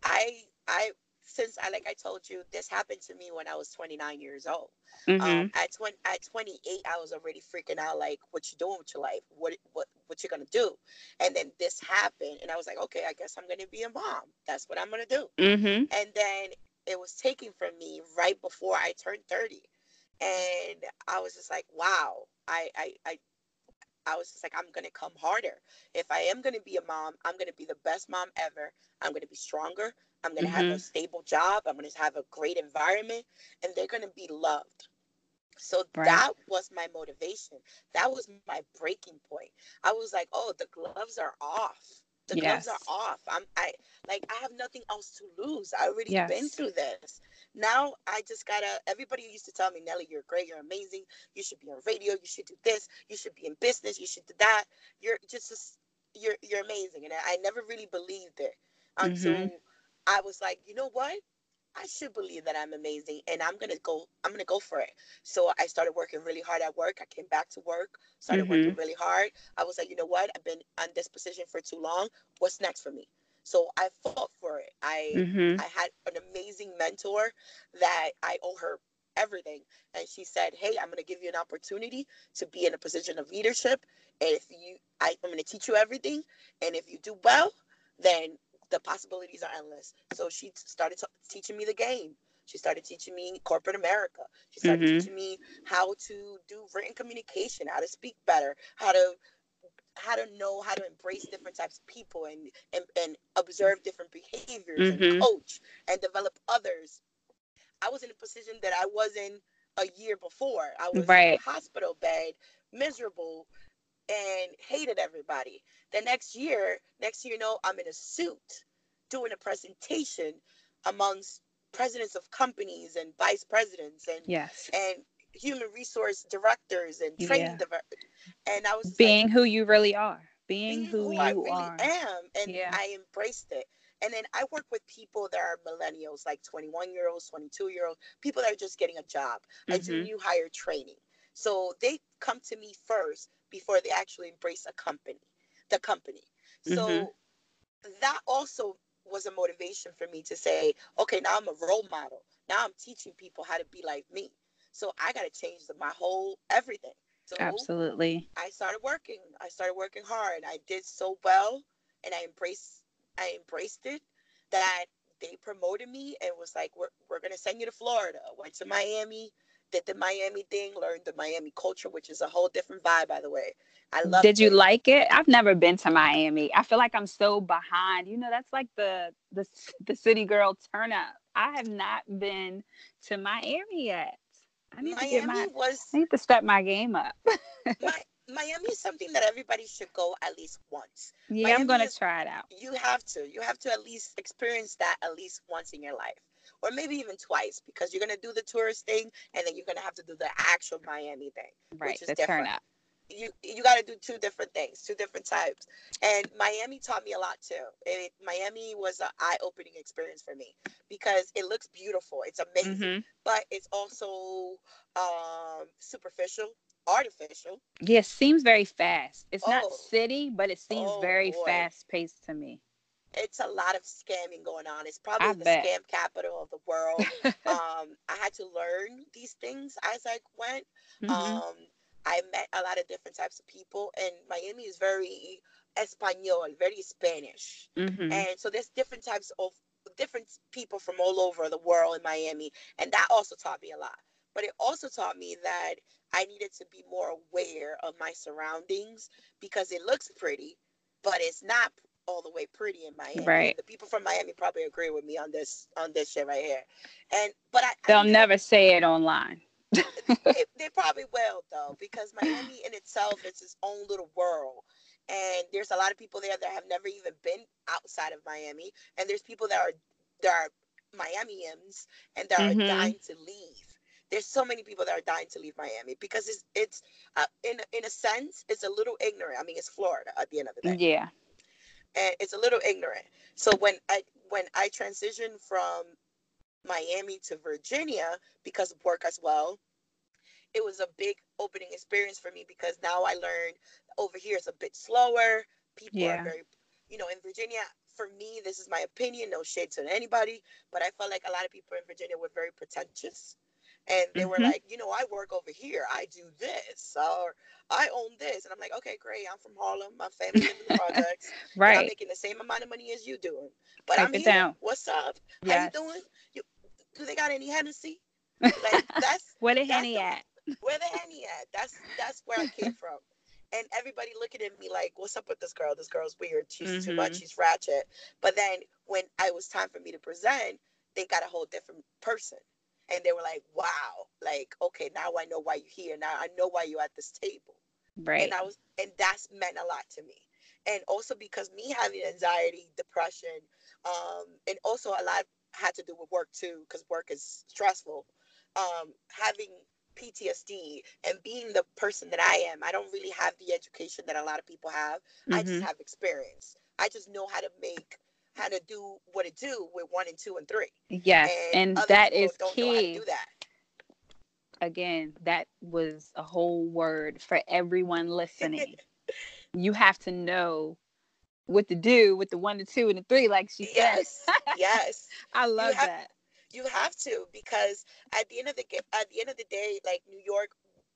I I since I like I told you this happened to me when I was 29 years old. Mhm. Um, at 20 at 28, I was already freaking out like, what you doing with your life? What what what you gonna do? And then this happened, and I was like, okay, I guess I'm gonna be a mom. That's what I'm gonna do. Mhm. And then it was taken from me right before I turned 30, and I was just like, wow. I I I. I was just like, I'm gonna come harder. If I am gonna be a mom, I'm gonna be the best mom ever. I'm gonna be stronger. I'm gonna have a Mhm. stable job. I'm gonna have a great environment, and they're gonna be loved. So Right. that was my motivation. That was my breaking point. I was like, oh, the gloves are off. The gloves are off. I'm I like I have nothing else to lose. I already been through this. Now I just gotta everybody used to tell me, Nelly, you're great, you're amazing, you should be on radio, you should do this, you should be in business, you should do that. You're just, just you're you're amazing. And I, I never really believed it until I was like, you know what? I should believe that I'm amazing and I'm gonna go I'm gonna go for it. So I started working really hard at work. I came back to work, started working really hard. I was like, you know what? I've been on this position for too long. What's next for me? So I fought for it. I Mhm. I had an amazing mentor that I owe her everything. And she said, Hey, I'm gonna give you an opportunity to be in a position of leadership. And if you I, I'm gonna teach you everything. And if you do well, then the possibilities are endless. So she started t- teaching me the game. She started teaching me corporate America. She started Mhm. teaching me how to do written communication, how to speak better, how to how to know how to embrace different types of people and and, and observe different behaviors Mhm. and coach and develop others. I was in a position that I wasn't a year before. I was in a hospital bed, miserable, and hated everybody. The next year, next year, you know, I'm in a suit doing a presentation amongst presidents of companies and vice presidents and Yes. and human resource directors and training Yeah. directors. And I was Being like, who you really are. Being being who, you I really are. am. And Yeah. I embraced it. And then I work with people that are millennials, like 21 year olds, 22 year olds, people that are just getting a job. I do mm-hmm. new hire training. So they come to me first before they actually embrace a company, the company. So Mhm. that also was a motivation for me to say, okay, now I'm a role model. Now I'm teaching people how to be like me. So I got to change the, my whole everything. So Absolutely. I started working. I started working hard. I did so well, and I embraced. I embraced it that they promoted me and was like, "We're we're gonna send you to Florida." Went to Miami, did the Miami thing, learned the Miami culture, which is a whole different vibe, by the way. I love. Did you like it? I've never been to Miami. I feel like I'm so behind. You know, that's like the the the city girl turn up. I have not been to Miami yet. I need Miami to get my, was. I need to step my game up. my, Miami is something that everybody should go at least once. Yeah, Miami I'm gonna is, try it out. You have to. You have to at least experience that at least once in your life, or maybe even twice, because you're gonna do the tourist thing, and then you're gonna have to do the actual Miami thing, right? Which is the different. turn up you you got to do two different things, two different types. And Miami taught me a lot too. It, Miami was an eye opening experience for me because it looks beautiful. It's amazing, mm-hmm. but it's also um, superficial, artificial. Yeah, seems very fast. It's oh. not city, but it seems oh, very fast paced to me. It's a lot of scamming going on. It's probably I the bet. scam capital of the world. um, I had to learn these things as I went. Mm-hmm. Um, I met a lot of different types of people, and Miami is very Espanol, very Spanish, mm-hmm. and so there's different types of different people from all over the world in Miami, and that also taught me a lot. But it also taught me that I needed to be more aware of my surroundings because it looks pretty, but it's not all the way pretty in Miami. Right. The people from Miami probably agree with me on this on this shit right here. And but I they'll I never say it online they, they probably will though, because Miami in itself is its own little world. And there's a lot of people there that have never even been outside of Miami. And there's people that are that are Miamians and that mm-hmm. are dying to leave. There's so many people that are dying to leave Miami because it's it's uh, in in a sense it's a little ignorant. I mean, it's Florida at the end of the day. Yeah. And it's a little ignorant. So when I when I transitioned from Miami to Virginia because of work as well. It was a big opening experience for me because now I learned over here is a bit slower. People yeah. are very, you know, in Virginia, for me, this is my opinion, no shade to anybody, but I felt like a lot of people in Virginia were very pretentious. And they mm-hmm. were like, you know, I work over here, I do this, or I own this. And I'm like, okay, great. I'm from Harlem. My family lives in the projects. right. I'm making the same amount of money as you doing. But Type I'm here. Down. What's up? Yes. How you doing? You, do they got any Hennessy? Like that's where the Henny at. Where the Henny at? That's that's where I came from. And everybody looking at me like, what's up with this girl? This girl's weird. She's mm-hmm. too much. Mm-hmm. She's ratchet. But then when I was time for me to present, they got a whole different person. And they were like, wow, like, okay, now I know why you're here. Now I know why you're at this table. Right. And I was and that's meant a lot to me. And also because me having anxiety, depression, um, and also a lot had to do with work too, because work is stressful. Um, having PTSD and being the person that I am, I don't really have the education that a lot of people have. Mm-hmm. I just mm-hmm. have experience. I just know how to make how to do what it do with one and two and three. Yes, and, and that is key. That. Again, that was a whole word for everyone listening. you have to know what to do with the one, the two, and the three, like she yes. said. yes. I love have, that. You have to because at the end of the at the end of the day, like New York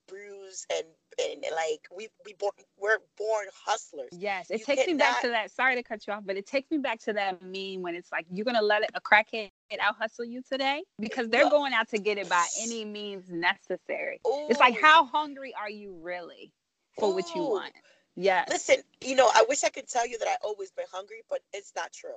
brews and and like we we born we're born hustlers. Yes, it you takes me back to that. Sorry to cut you off, but it takes me back to that meme when it's like you're gonna let it, a crackhead out hustle you today because they're going out to get it by any means necessary. Ooh. It's like how hungry are you really for Ooh. what you want? Yes. Listen, you know, I wish I could tell you that I always been hungry, but it's not true.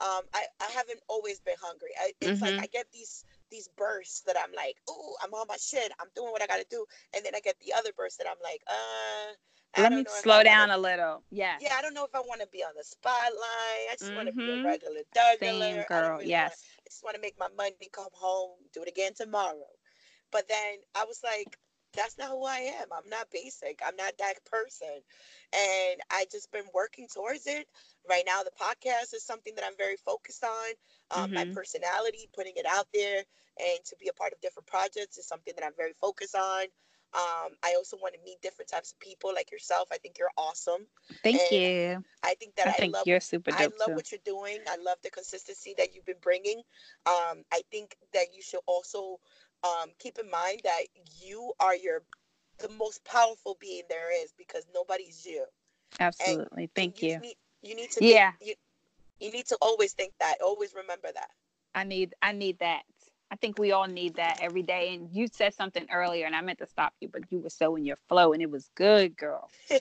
Um, I, I haven't always been hungry. I, it's mm-hmm. like I get these these bursts that I'm like, oh, I'm on my shit. I'm doing what I got to do, and then I get the other burst that I'm like, uh. I Let me slow down wanna, a little. Yeah. Yeah, I don't know if I want to be on the spotlight. I just mm-hmm. want to be a mm-hmm. regular regular. Same girl. Really yes. Wanna, I just want to make my money, come home, do it again tomorrow. But then I was like, that's not who I am. I'm not basic. I'm not that person. And I just been working towards it. Right now, the podcast is something that I'm very focused on. Um, mm-hmm. My personality, putting it out there, and to be a part of different projects is something that I'm very focused on. Um, I also want to meet different types of people like yourself. I think you're awesome. Thank And you. I think that I I, think love you're super I love too. what you're doing. I love the consistency that you've been bringing. Um, I think that you should also um, keep in mind that you are your the most powerful being there is because nobody's you. Absolutely. And Thank you. you. Need, you need to Yeah. think, you, you need to always think that. Always remember that. I need I need that. I think we all need that every day. And you said something earlier, and I meant to stop you, but you were so in your flow, and it was good, girl.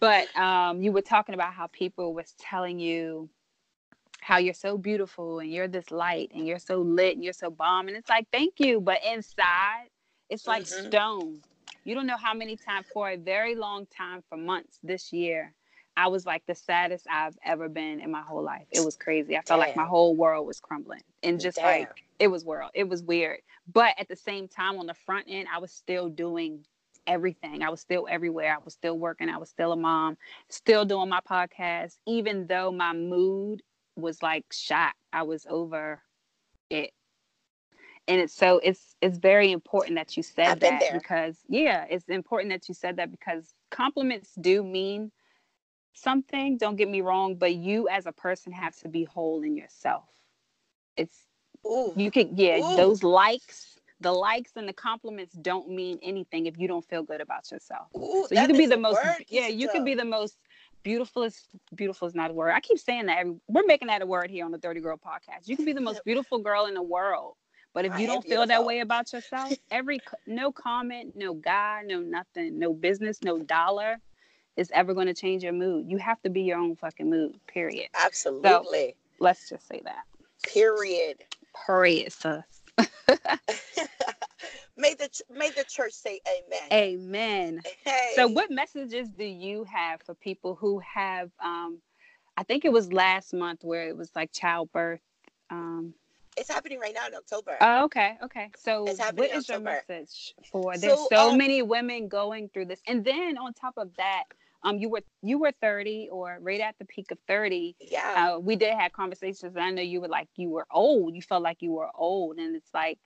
But um, you were talking about how people was telling you how you're so beautiful, and you're this light, and you're so lit, and you're so bomb, and it's like thank you, but inside, it's like Mhm. stone. You don't know how many times for a very long time, for months this year, I was like the saddest I've ever been in my whole life. It was crazy. I felt like my whole world was crumbling, and just Damn. like it was world. It was weird. But at the same time, on the front end, I was still doing everything. I was still everywhere. I was still working. I was still a mom, still doing my podcast, even though my mood was like shot. I was over it. And it's so it's it's very important that you said I've that because yeah, it's important that you said that because compliments do mean something, don't get me wrong, but you as a person have to be whole in yourself. It's Ooh. you can yeah Ooh. those likes the likes and the compliments don't mean anything if you don't feel good about yourself Ooh, so you can be the most yeah you can be the most beautifulest beautiful is not a word. I keep saying that every, we're making that a word here on the 30 girl podcast. You can be the most beautiful girl in the world but if I you don't feel that way about yourself every no comment no guy no nothing no business no dollar is ever going to change your mood. You have to be your own fucking mood period. Absolutely. let's just say that. Period. period sis may the ch- may the church say amen. amen Hey. So, what messages do you have for people who have? Um, I think it was last month where it was like childbirth. Um, It's happening right now in October. oh, okay, okay. So, what your message for? There's So, so um, many women going through this, and then on top of that, um, you were you were 30 or right at the peak of 30. yeah. Uh, we did have conversations. And I know you were like you were old. You felt like you were old, and it's like.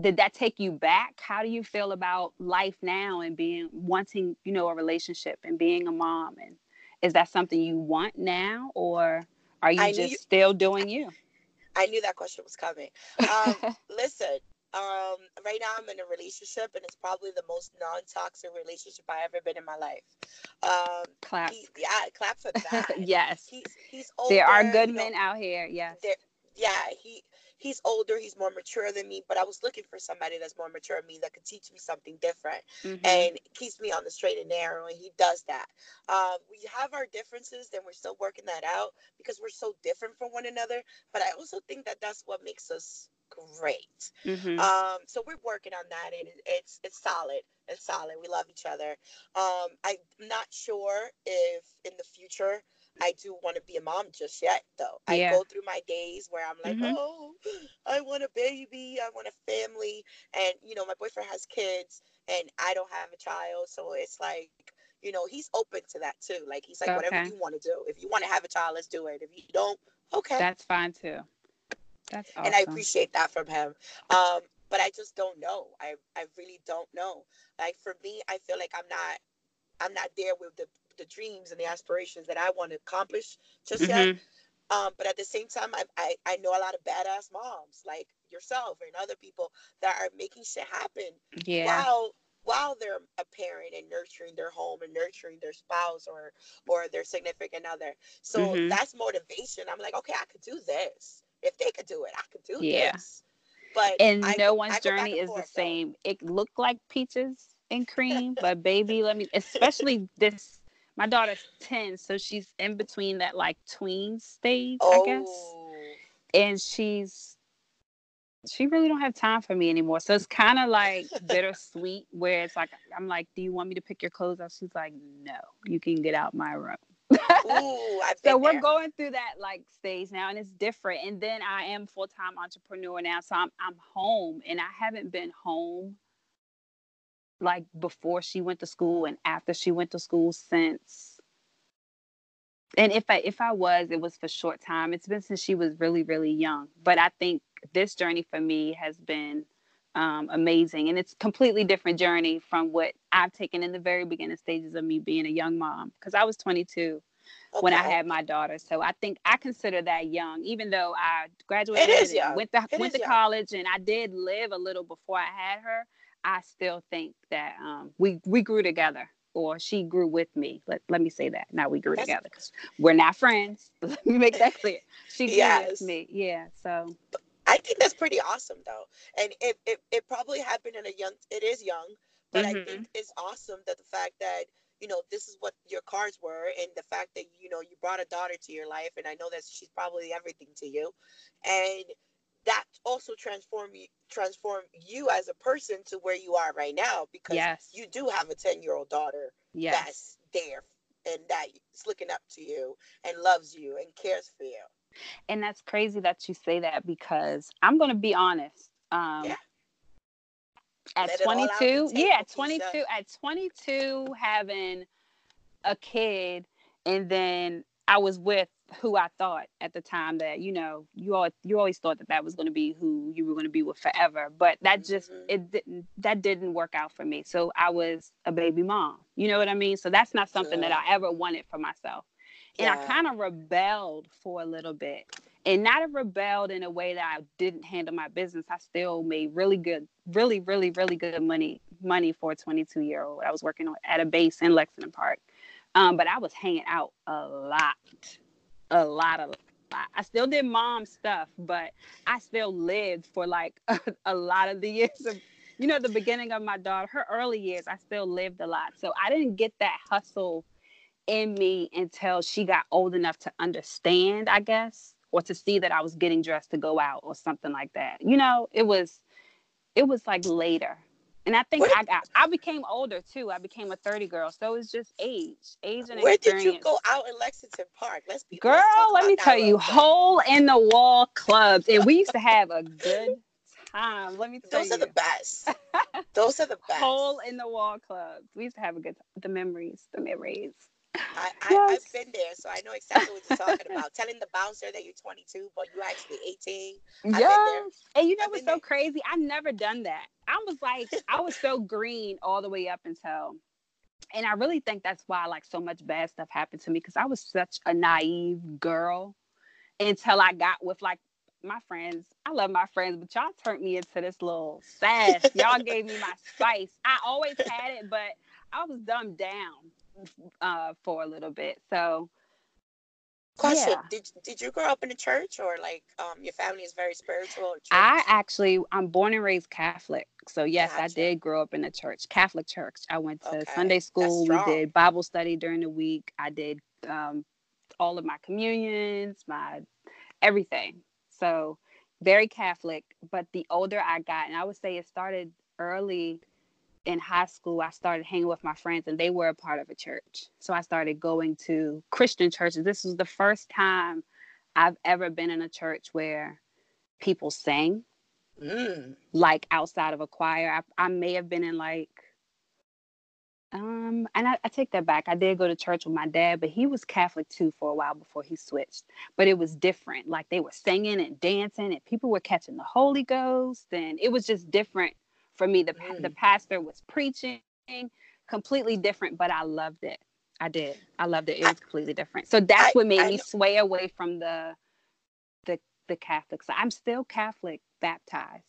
Did that take you back? How do you feel about life now and being wanting, you know, a relationship and being a mom? And is that something you want now, or are you I just you- still doing you? I knew that question was coming. Um, listen, um, right now I'm in a relationship, and it's probably the most non-toxic relationship I ever been in my life. Um, Clap. he, yeah, clap for that. yes, He's he's older. there are good you know, men out here. Yes. there yeah he he's older he's more mature than me but i was looking for somebody that's more mature than me that could teach me something different Mhm. and keeps me on the straight and narrow and he does that um, we have our differences and we're still working that out because we're so different from one another but i also think that that's what makes us great Mhm. um, so we're working on that, and it's it's solid. It's solid. We love each other. Um, I'm not sure if in the future I do want to be a mom just yet, though. I go through my days where I'm like, Mhm. oh, I want a baby, I want a family, and you know, my boyfriend has kids, and I don't have a child, so it's like. You know, he's open to that too. Like he's like, whatever you want to do. If you want to have a child, let's do it. If you don't, okay That's fine too. That's awesome. and I appreciate that from him. Um, but I just don't know. I I really don't know. Like for me, I feel like I'm not I'm not there with the the dreams and the aspirations that I want to accomplish just yet. Mhm. Um, but at the same time, I, I I know a lot of badass moms like yourself and other people that are making shit happen Yeah. while while they're a parent and nurturing their home and nurturing their spouse or or their significant other. So Mhm. that's motivation. I'm like, okay, I could do this. If they could do it, I could do Yeah. this. But And I no one's I journey and is the forth, though. same. It looked like peaches and cream, but baby, let me especially this my daughter's 10, so she's in between that like tween stage, I guess. Oh, And she's she really don't have time for me anymore. So it's kind of like bittersweet where it's like I'm like, Do you want me to pick your clothes up? She's like, No, you can get out my room. ooh, so we're there. going through that like stage now and it's different and then i am full-time entrepreneur now so i'm i'm home and i haven't been home like before she went to school and after she went to school since and if i if i was it was for short time it's been since she was really really young but i think this journey for me has been um, amazing. And it's completely different journey from what I've taken in the very beginning stages of me being a young mom because I was 22 okay. when I had my daughter. So I think I consider that young, even though I graduated, it is young. went to it went to young. college, and I did live a little before I had her. I still think that um, we we grew together, or she grew with me. Let let me say that. Now we grew together because we're not friends. let me make that clear. She grew yes. with me. Yeah. So. I think that's pretty awesome though, and it, it, it probably happened in a young. It is young, but mm-hmm. I think it's awesome that the fact that you know this is what your cards were and the fact that you know you brought a daughter to your life and i know that she's probably everything to you and that also transform you transform you as a person to where you are right now because yes. you do have a 10 year old daughter yes. that's there and that is looking up to you and loves you and cares for you and that's crazy that you say that because i'm going to be honest um, yeah at 22 yeah at 22 at 22 having a kid and then i was with who i thought at the time that you know you all you always thought that that was going to be who you were going to be with forever but that just mm-hmm. it didn't that didn't work out for me so i was a baby mom you know what i mean so that's not something that i ever wanted for myself and yeah. i kind of rebelled for a little bit and not have rebelled in a way that I didn't handle my business. I still made really good, really, really, really good money money for a 22 year old. I was working at a base in Lexington Park, um, but I was hanging out a lot, a lot, of. I still did mom stuff, but I still lived for like a, a lot of the years of, you know, the beginning of my daughter, her early years. I still lived a lot, so I didn't get that hustle in me until she got old enough to understand, I guess or to see that I was getting dressed to go out or something like that. You know, it was it was like later. And I think I got I became older too. I became a 30 girl. So it's just age. Age and Where experience. did you go out in Lexington Park? Let's be Girl, let me tell you, hole in the wall clubs. And we used to have a good time. Let me tell Those you. Those are the best. Those are the best. Hole in the wall clubs. We used to have a good time. The memories, the memories. I, I, have been there, so I know exactly what you're talking about. Telling the bouncer that you're 22, but you're actually 18. Yes. And you know what's so there. crazy? I've never done that. I was like, I was so green all the way up until, and I really think that's why like so much bad stuff happened to me because I was such a naive girl until I got with like my friends. I love my friends, but y'all turned me into this little sass. y'all gave me my spice. I always had it, but I was dumbed down uh, for a little bit. So, question: yeah. Did did you grow up in a church, or like um, your family is very spiritual? I actually, I'm born and raised Catholic. So yes, gotcha. I did grow up in a church, Catholic church. I went to okay. Sunday school. We did Bible study during the week. I did um, all of my communions, my everything. So very Catholic. But the older I got, and I would say it started early in high school, I started hanging with my friends and they were a part of a church. So I started going to Christian churches. This was the first time I've ever been in a church where people sang, mm. like outside of a choir. I, I, may have been in like, um, and I, I take that back. I did go to church with my dad, but he was Catholic too for a while before he switched. But it was different. Like they were singing and dancing, and people were catching the Holy Ghost, and it was just different for me the mm. the pastor was preaching completely different but i loved it. I did. I loved it. It was completely different. So that's I, what made I me sway away from the the the catholic i'm still catholic baptized.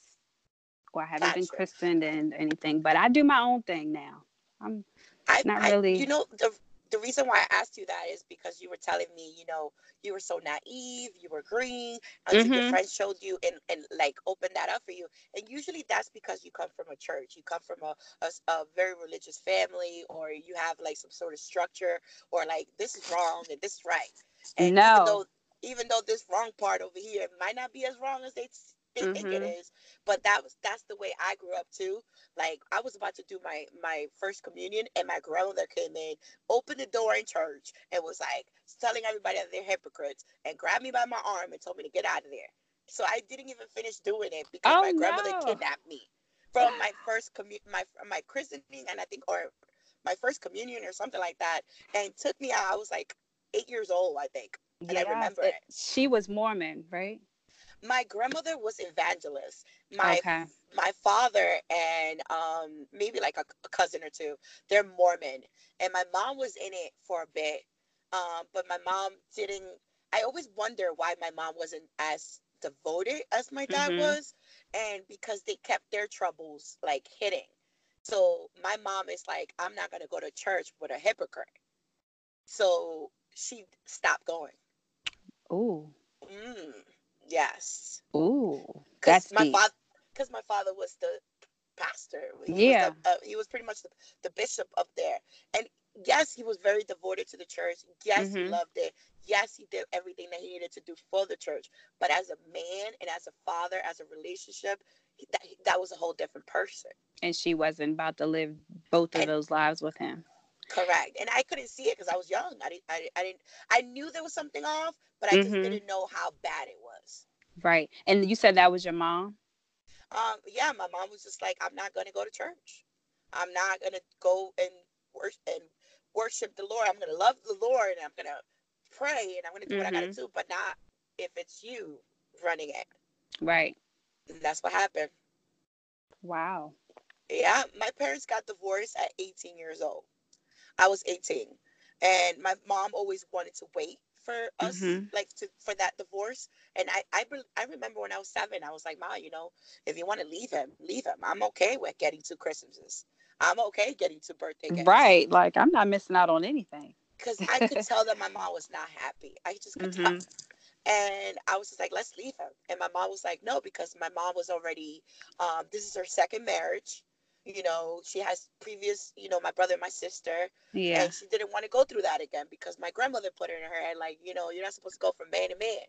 Or i haven't gotcha. been christened and anything but i do my own thing now. I'm I, not really you know the the reason why I asked you that is because you were telling me, you know, you were so naive, you were green until mm-hmm. your friends showed you and, and like opened that up for you. And usually that's because you come from a church, you come from a, a, a very religious family, or you have like some sort of structure, or like this is wrong and this is right. And no. even though even though this wrong part over here might not be as wrong as they they mm-hmm. think it is but that was that's the way i grew up too like i was about to do my my first communion and my grandmother came in opened the door in church and was like telling everybody that they're hypocrites and grabbed me by my arm and told me to get out of there so i didn't even finish doing it because oh, my grandmother no. kidnapped me from my first commu- my my christening and i think or my first communion or something like that and took me out i was like eight years old i think and I remember it, it. She was Mormon, right? My grandmother was evangelist. My okay. my father and um maybe like a, a cousin or two, they're Mormon, and my mom was in it for a bit. Um, but my mom didn't. I always wonder why my mom wasn't as devoted as my dad Mhm. was, and because they kept their troubles like hidden. So my mom is like, I'm not gonna go to church with a hypocrite. So she stopped going. Ooh. Mm, yes, Ooh. because That's my deep. father, because my father was the pastor. He Yeah. was the, uh, he was pretty much the, the bishop up there, and yes, he was very devoted to the church. Yes, he Mhm. loved it. Yes, he did everything that he needed to do for the church. But as a man and as a father, as a relationship, he, that, that was a whole different person. And she wasn't about to live both of And- those lives with him. Correct. And I couldn't see it because I was young. I didn't, I, I didn't. I knew there was something off, but I just Mhm. didn't know how bad it was. Right. And you said that was your mom? Um, yeah, my mom was just like, I'm not gonna go to church. I'm not gonna go and worship and worship the Lord. I'm gonna love the Lord and I'm gonna pray and I'm gonna do what I gotta Mhm. do, but not if it's you running it. Right. And that's what happened. Wow. Yeah, my parents got divorced at 18 years old. I was 18, and my mom always wanted to wait for us, Mhm. like to for that divorce. And I, I, I remember when I was seven, I was like, Ma, you know, if you want to leave him, leave him. I'm okay with getting two Christmases. I'm okay getting two birthday gifts. Right. Like I'm not missing out on anything. Because I could tell that my mom was not happy. I just could tell. Mhm. And I was just like, let's leave him. And my mom was like, no, because my mom was already, um, this is her second marriage. You know, she has previous, you know, my brother and my sister. Yeah. And she didn't want to go through that again because my grandmother put it in her head, like, you know, you're not supposed to go from man to man.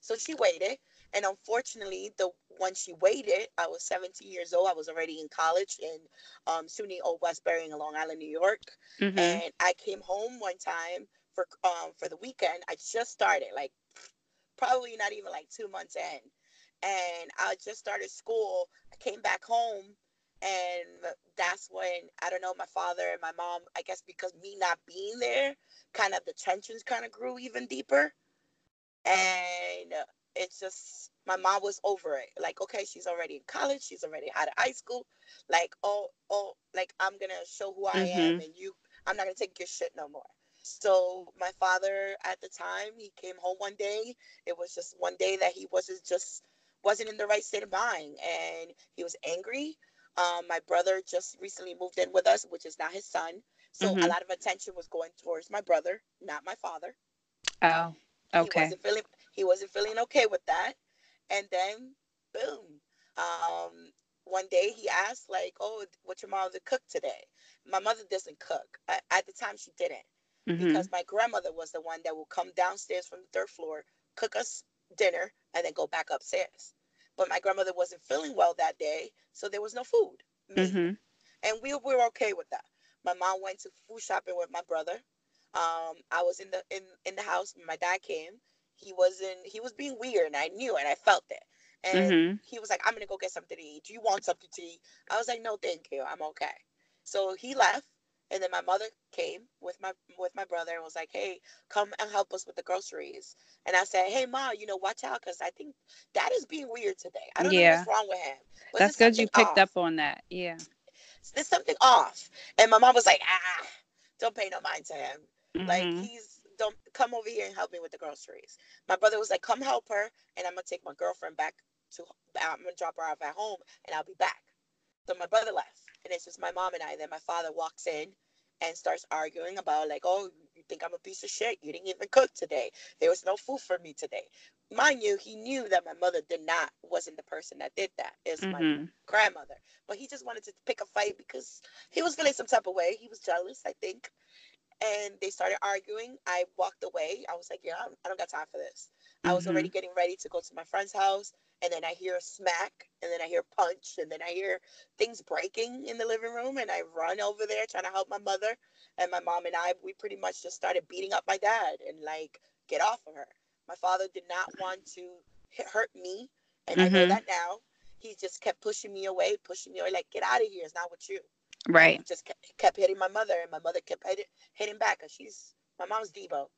So she waited. And unfortunately, the when she waited, I was 17 years old. I was already in college in um, SUNY Old Westbury in Long Island, New York Mhm. and I came home one time for um for the weekend. I just started like probably not even like two months in, and I just started school. I came back home, and that's when I don't know my father and my mom. I guess because me not being there, kind of the tensions kind of grew even deeper, and it's just my mom was over it. Like okay, she's already in college. She's already out of high school. Like oh oh, like I'm gonna show who I am, mm-hmm. and you I'm not gonna take your shit no more. So my father at the time, he came home one day. It was just one day that he wasn't just wasn't in the right state of mind, and he was angry. Um, my brother just recently moved in with us, which is not his son. So a Mhm. lot of attention was going towards my brother, not my father. Oh. okay. He wasn't feeling he wasn't feeling okay with that. And then boom. Um one day he asked like, "Oh, what your mother cook today?" My mother doesn't cook. At, at the time she didn't Mhm. because my grandmother was the one that would come downstairs from the third floor, cook us dinner and then go back upstairs. But my grandmother wasn't feeling well that day, so there was no food. Mhm. and we were okay with that. My mom went to food shopping with my brother. Um, I was in the in in the house. when My dad came. He wasn't. He was being weird, and I knew, and I felt it. And Mhm. he was like, "I'm gonna go get something to eat. Do you want something to eat?" I was like, "No, thank you. I'm okay." So he left, and then my mother came with my with my brother and was like, "Hey, come and help us with the groceries." And I said, "Hey, ma, you know, watch out, cause I think Dad is being weird today. I don't know what's wrong with him." But That's good you picked off up on that. Yeah. there's something off. And my mom was like, ah, don't pay no mind to him. Like Mhm. he's don't come over here and help me with the groceries. My brother was like, come help her, and I'm gonna take my girlfriend back to. I'm gonna drop her off at home, and I'll be back. So my brother left, and it's just my mom and I. Then my father walks in and starts arguing about like, oh, you think I'm a piece of shit? You didn't even cook today. There was no food for me today. Mind you, he knew that my mother did not wasn't the person that did that. It's my Mhm. grandmother. But he just wanted to pick a fight because he was feeling some type of way. He was jealous, I think. And they started arguing. I walked away. I was like, yeah, I don't, I don't got time for this. I was already getting ready to go to my friend's house. And then I hear a smack. And then I hear punch. And then I hear things breaking in the living room. And I run over there trying to help my mother. And my mom and I, we pretty much just started beating up my dad and like, get off of her. My father did not want to hit, hurt me. And I know Mhm. that now he just kept pushing me away, pushing me away, like, get out of here. It's not with you. Right. He just kept, kept hitting my mother, and my mother kept hitting, hitting back because she's my mom's Debo.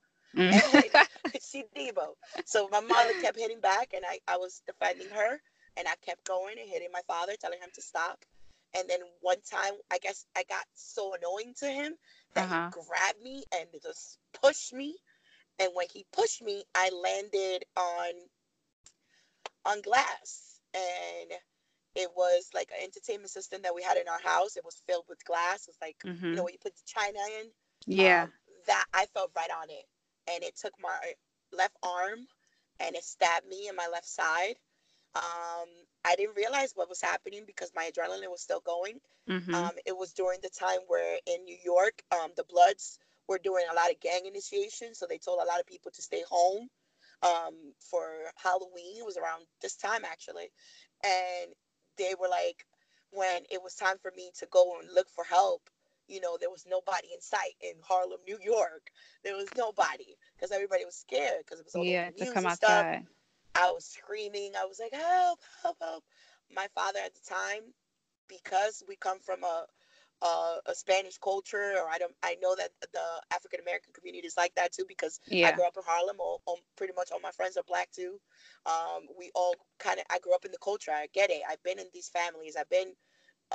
And she Debo. So my mother kept hitting back, and I I was defending her, and I kept going and hitting my father, telling him to stop. And then one time, I guess I got so annoying to him that Uh-huh. he grabbed me and just pushed me. And when he pushed me, I landed on on glass, and it was like an entertainment system that we had in our house. It was filled with glass. It's like you Mhm. know when you put the china in. Yeah. Um, that I felt right on it, and it took my left arm, and it stabbed me in my left side. Um, I didn't realize what was happening because my adrenaline was still going. Mhm. Um, it was during the time where in New York, um, the Bloods were doing a lot of gang initiation, so they told a lot of people to stay home um, for Halloween. It was around this time actually, and they were like, when it was time for me to go and look for help, you know, there was nobody in sight in Harlem, New York. There was nobody because everybody was scared because it was all yeah, the to come stuff. I was screaming. I was like, help, help, help. My father at the time, because we come from a a, a Spanish culture, or I don't, I know that the African American community is like that too. Because I grew up in Harlem. All, all, pretty much all my friends are black too. Um, we all kind of. I grew up in the culture. I get it. I've been in these families. I've been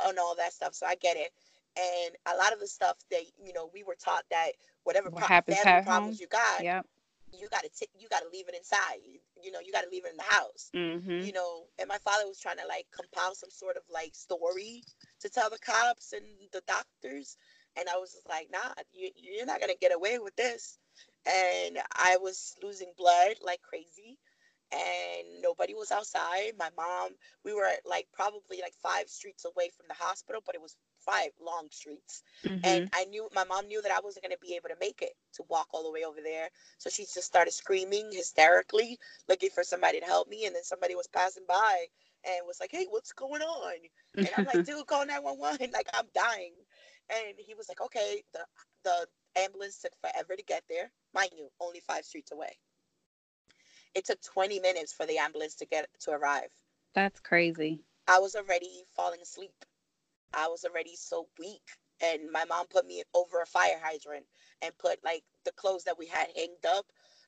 on all that stuff, so I get it. And a lot of the stuff that you know, we were taught that whatever What pro- happens family problems home? you got, Yep. you gotta t- you gotta leave it inside. You, you know, you gotta leave it in the house Mhm. you know, and my father was trying to like compile some sort of like story to tell the cops and the doctors. And I was just like, nah, you, you're not going to get away with this. And I was losing blood like crazy. And nobody was outside. My mom, we were like probably like five streets away from the hospital, but it was five long streets. Mhm. And I knew my mom knew that I wasn't going to be able to make it to walk all the way over there. So she just started screaming hysterically, looking for somebody to help me. And then somebody was passing by and was like, hey, what's going on? And I'm like, dude, call 911. Like, I'm dying. And he was like, okay. The, the ambulance took forever to get there. Mind you, only five streets away. It took 20 minutes for the ambulance to get to arrive. That's crazy. I was already falling asleep. I was already so weak. And my mom put me over a fire hydrant and put like the clothes that we had hanged up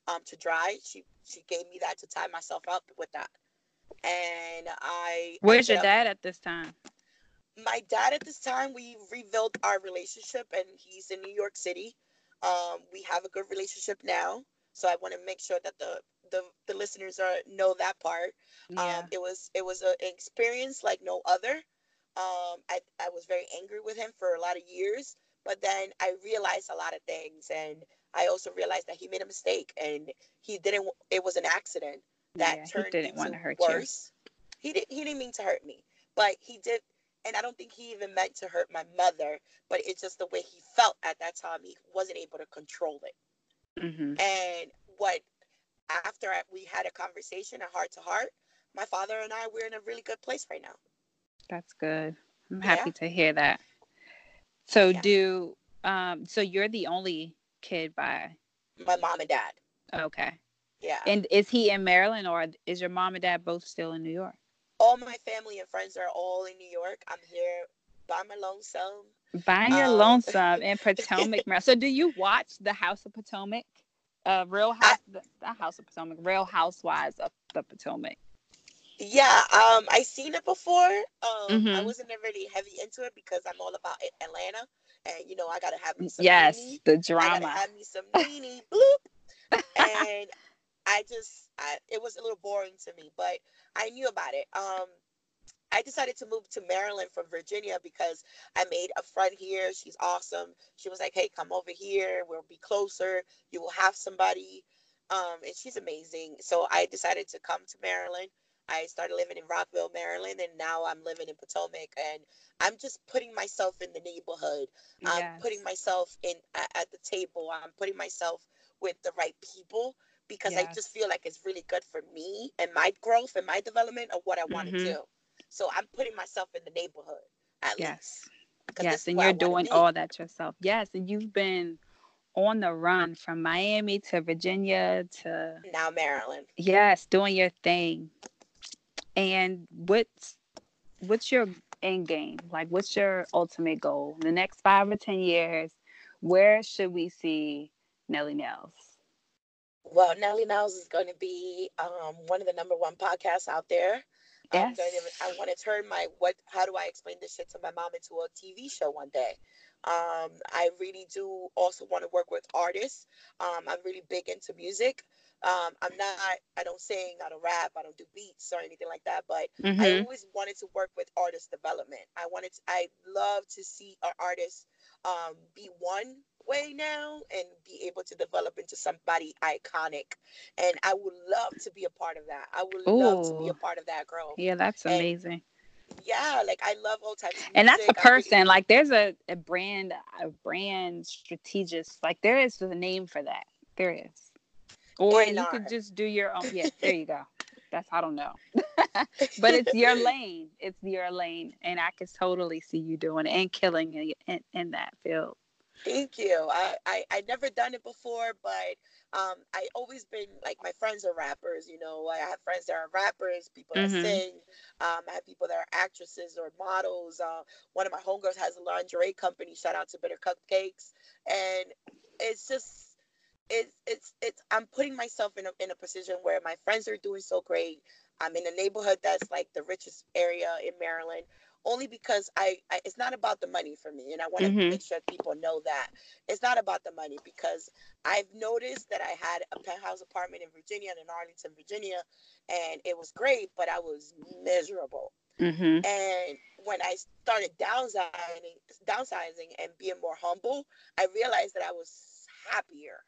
um, to dry. She she gave me that to tie myself up with that. And I Where's your up- dad at this time? my dad at this time we rebuilt our relationship and he's in new york city um, we have a good relationship now so i want to make sure that the the, the listeners are know that part Yeah. um, it was it was a- an experience like no other um, I, I was very angry with him for a lot of years but then i realized a lot of things and i also realized that he made a mistake and he didn't it was an accident that yeah. He didn't want to hurt worse. He did. He didn't mean to hurt me, but he did. And I don't think he even meant to hurt my mother. But it's just the way he felt at that time. He wasn't able to control it. you. Mhm. And what after I- we had a conversation, a heart to heart, my father and I we're in a really good place right now. That's good. I'm Yeah. happy to hear that. So Yeah. do um so you're the only kid by My mom and dad. okay. Yeah. And is he in Maryland or is your mom and dad both still in New York? all my family and friends are all in New York. I'm here by my lonesome. Buying your Um, lonesome in Potomac, Maryland. So do you watch the House of Potomac? Uh Real House the, the House of Potomac, Real Housewives of the Potomac. Yeah, um, I seen it before. Um, I Mhm. wasn't really heavy into it because I'm all about Atlanta, and you know I gotta have me some Yes, the drama. I gotta have me some Nene, bloop. And I just, I, it was a little boring to me, but I knew about it. Um, I decided to move to Maryland from Virginia because I made a friend here. She's awesome. She was like, "Hey, come over here. We'll be closer. You will have somebody." Um, and she's amazing. So I decided to come to Maryland. I started living in Rockville, Maryland, and now I'm living in Potomac. And I'm just putting myself in the neighborhood. I'm putting myself in at, the table. I'm putting myself with the right people because I just feel like it's really good for me and my growth and my development of what I want to Mhm. do. So I'm putting myself in the neighborhood at Yes. Yes, and you're doing all that yourself. Yes, and you've been on the run from Miami to Virginia to now Maryland. yes, doing your thing. And what's what's your end game? Like what's your ultimate goal? The next five or ten years, where should we see Nelly Nellz? Well, Nelly Nellz is going to be um, one of the number one podcasts out there. Yes. To, I want to turn my what? How do I explain this shit to my mom into a TV show one day? Um, I really do also want to work with artists. Um, I'm really big into music. Um, I'm not, I don't sing, I don't rap, I don't do beats or anything like that, but mm-hmm. I always wanted to work with artist development. I wanted, to, I love to see our artists um, be one way now and be able to develop into somebody iconic. And I would love to be a part of that. I would Ooh. love to be a part of that growth. Yeah, that's amazing. And yeah, like I love all types. and that's a person. Like there's a, a brand, a brand strategist. Like there is a name for that. There is. Or you could just do your own. Yeah, there you go. That's I don't know, but it's your lane. It's your lane, and I can totally see you doing it and killing in, in, in that field. Thank you. I, I I never done it before, but um, I always been like my friends are rappers. You know, I have friends that are rappers, people that mm-hmm. sing. Um, I have people that are actresses or models. Uh, one of my homegirls has a lingerie company. Shout out to Bitter Cupcakes, and it's just it's it's it's I'm putting myself in a in a position where my friends are doing so great. I'm in a neighborhood that's like the richest area in Maryland only because I, I, it's not about the money for me and I want to mm-hmm. make sure people know that it's not about the money because I've noticed that I had a penthouse apartment in Virginia in Arlington, Virginia and it was great but I was miserable. Mm-hmm. And when I started downsizing downsizing and being more humble, I realized that I was happier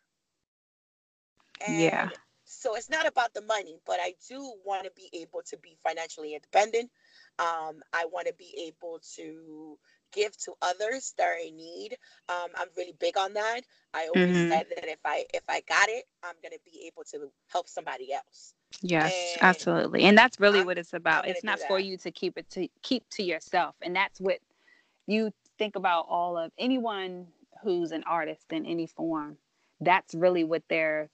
and yeah. So it's not about the money, but I do want to be able to be financially independent. Um, I want to be able to give to others that are in need. Um, I'm really big on that. I always mm-hmm. said that if I if I got it, I'm gonna be able to help somebody else. Yes, and absolutely. And that's really I'm, what it's about. It's not for you to keep it to keep to yourself. And that's what you think about all of anyone who's an artist in any form. That's really what they're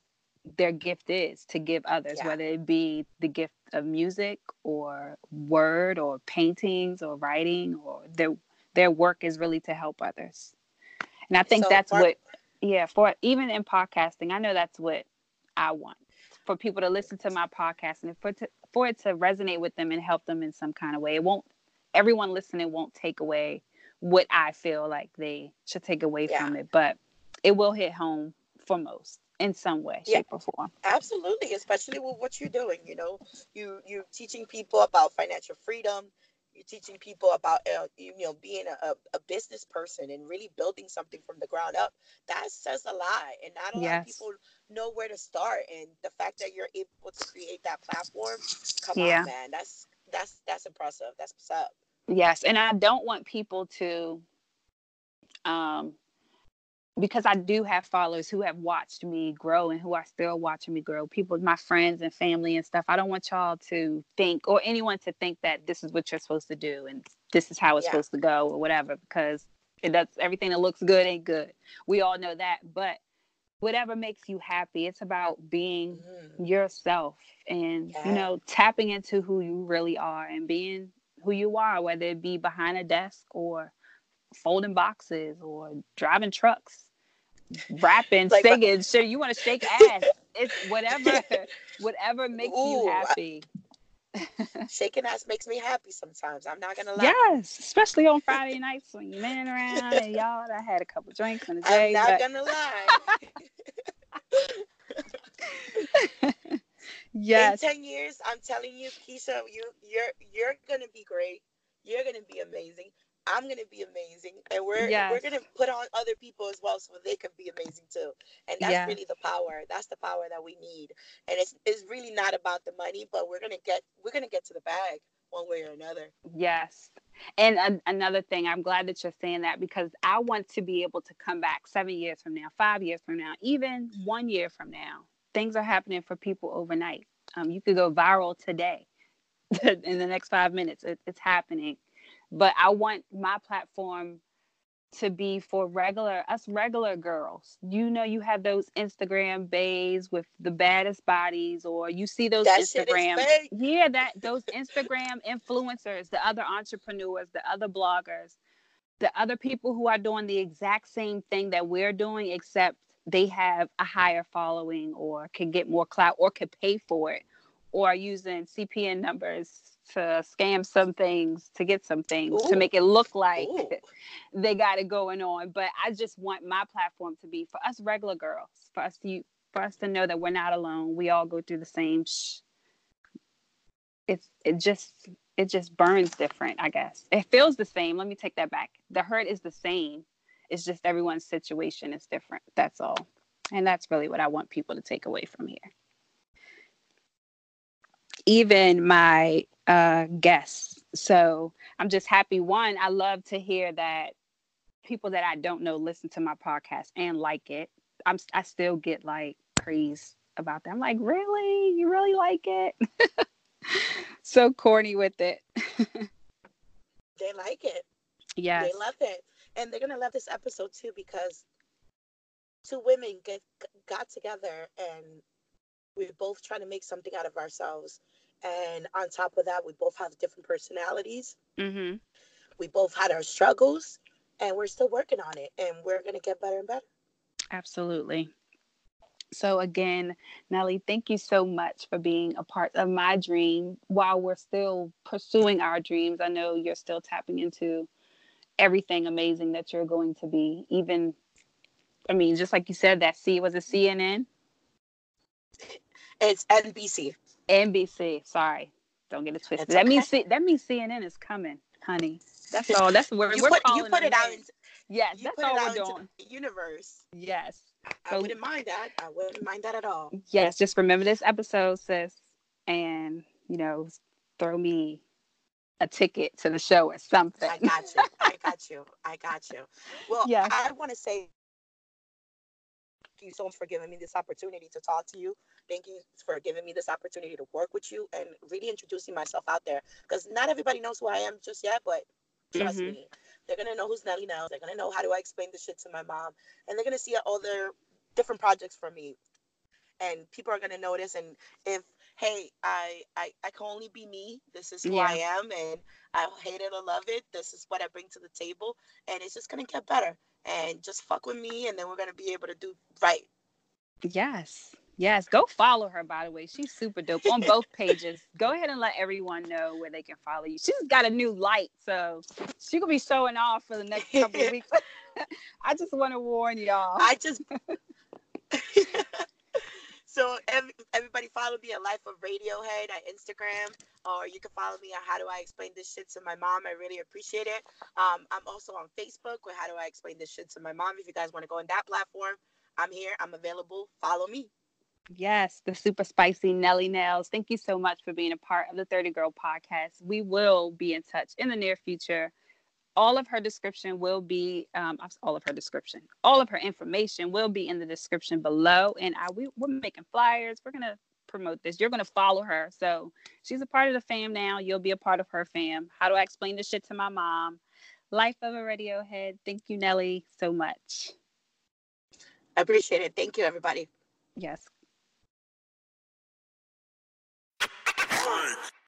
their gift is to give others, yeah. whether it be the gift of music or word or paintings or writing or their their work is really to help others. And I think so that's what yeah, for even in podcasting, I know that's what I want. For people to listen to my podcast and for to, for it to resonate with them and help them in some kind of way. It won't everyone listening won't take away what I feel like they should take away yeah. from it, but it will hit home for most in some way, yeah, shape, or form. Absolutely, especially with what you're doing. You know, you you're teaching people about financial freedom. You're teaching people about uh, you know being a, a business person and really building something from the ground up. That says a lot, and not a yes. lot of people know where to start. And the fact that you're able to create that platform, come yeah. on, man, that's that's that's impressive. That's what's up. Yes, and I don't want people to um because I do have followers who have watched me grow and who are still watching me grow. People, my friends and family and stuff. I don't want y'all to think or anyone to think that this is what you're supposed to do and this is how it's yeah. supposed to go or whatever because it does everything that looks good ain't good. We all know that, but whatever makes you happy, it's about being mm. yourself and yeah. you know tapping into who you really are and being who you are, whether it be behind a desk or folding boxes or driving trucks rapping, like, singing. Sure, you want to shake ass. It's whatever, whatever makes Ooh, you happy. Shaking ass makes me happy sometimes. I'm not gonna lie. Yes, especially on Friday nights when you're laying around and y'all. I had a couple drinks in the day. I'm not but... gonna lie. yes. In ten years, I'm telling you, Kisha, you you're you're gonna be great. You're gonna be amazing. I'm gonna be amazing, and we're yes. we're gonna put on other people as well so they can be amazing too. And that's really the power. That's the power that we need. And it's it's really not about the money, but we're gonna get we're gonna get to the bag one way or another. Yes. And a- another thing, I'm glad that you're saying that because I want to be able to come back seven years from now, five years from now, even one year from now. Things are happening for people overnight. Um, you could go viral today in the next five minutes. It, it's happening but I want my platform to be for regular us regular girls. You know, you have those Instagram bays with the baddest bodies, or you see those that Instagram, yeah, that those Instagram influencers, the other entrepreneurs, the other bloggers, the other people who are doing the exact same thing that we're doing, except they have a higher following or can get more clout or could pay for it or using CPN numbers to scam some things to get some things Ooh. to make it look like Ooh. they got it going on but i just want my platform to be for us regular girls for us to for us to know that we're not alone we all go through the same sh- it's it just it just burns different i guess it feels the same let me take that back the hurt is the same it's just everyone's situation is different. That's all. And that's really what I want people to take away from here. Even my uh, guests. So I'm just happy. One, I love to hear that people that I don't know listen to my podcast and like it. I'm I still get like praise about that. I'm like, really? You really like it? so corny with it. they like it. Yes. They love it and they're gonna love this episode too because two women get got together and we're both trying to make something out of ourselves and on top of that we both have different personalities mm-hmm. we both had our struggles and we're still working on it and we're going to get better and better absolutely so again nelly thank you so much for being a part of my dream while we're still pursuing our dreams i know you're still tapping into everything amazing that you're going to be. Even, I mean, just like you said, that C was a CNN. It's NBC. NBC. Sorry, don't get it twisted. that means that means CNN is coming, honey. That's all. That's what we're put, calling. You put it out. Into, yes, that's all we're doing. universe. Yes. I so, wouldn't mind that. I wouldn't mind that at all. Yes, just remember this episode, sis, and you know, throw me a ticket to the show or something. I got you. I got you. I got you. Well, yeah. I want to say thank you so much for giving me this opportunity to talk to you. Thank you for giving me this opportunity to work with you and really introducing myself out there. Because not everybody knows who I am just yet, but trust mm-hmm. me, they're gonna know who's Nelly now. They're gonna know how do I explain this shit to my mom, and they're gonna see all their different projects from me. And people are gonna notice. And if hey, I, I, I can only be me. This is who yeah. I am, and I hate it or love it. This is what I bring to the table, and it's just gonna get better. And just fuck with me, and then we're gonna be able to do right. Yes. Yes, go follow her. By the way, she's super dope on both pages. Go ahead and let everyone know where they can follow you. She's got a new light, so she could be showing off for the next couple of weeks. I just want to warn y'all. I just so every, everybody follow me at Life of Radiohead at Instagram, or you can follow me on How Do I Explain This Shit to My Mom. I really appreciate it. Um, I'm also on Facebook with How Do I Explain This Shit to My Mom. If you guys want to go on that platform, I'm here. I'm available. Follow me. Yes, the super spicy Nelly Nellz. Thank you so much for being a part of the 30 Girl podcast. We will be in touch in the near future. All of her description will be um, all of her description. All of her information will be in the description below and I, we, we're making flyers. We're gonna promote this. You're gonna follow her. So she's a part of the fam now. You'll be a part of her fam. How do i explain this shit to my mom? Life of a radiohead. Thank you nelly so much. I appreciate it. Thank you everybody. Yes Freak.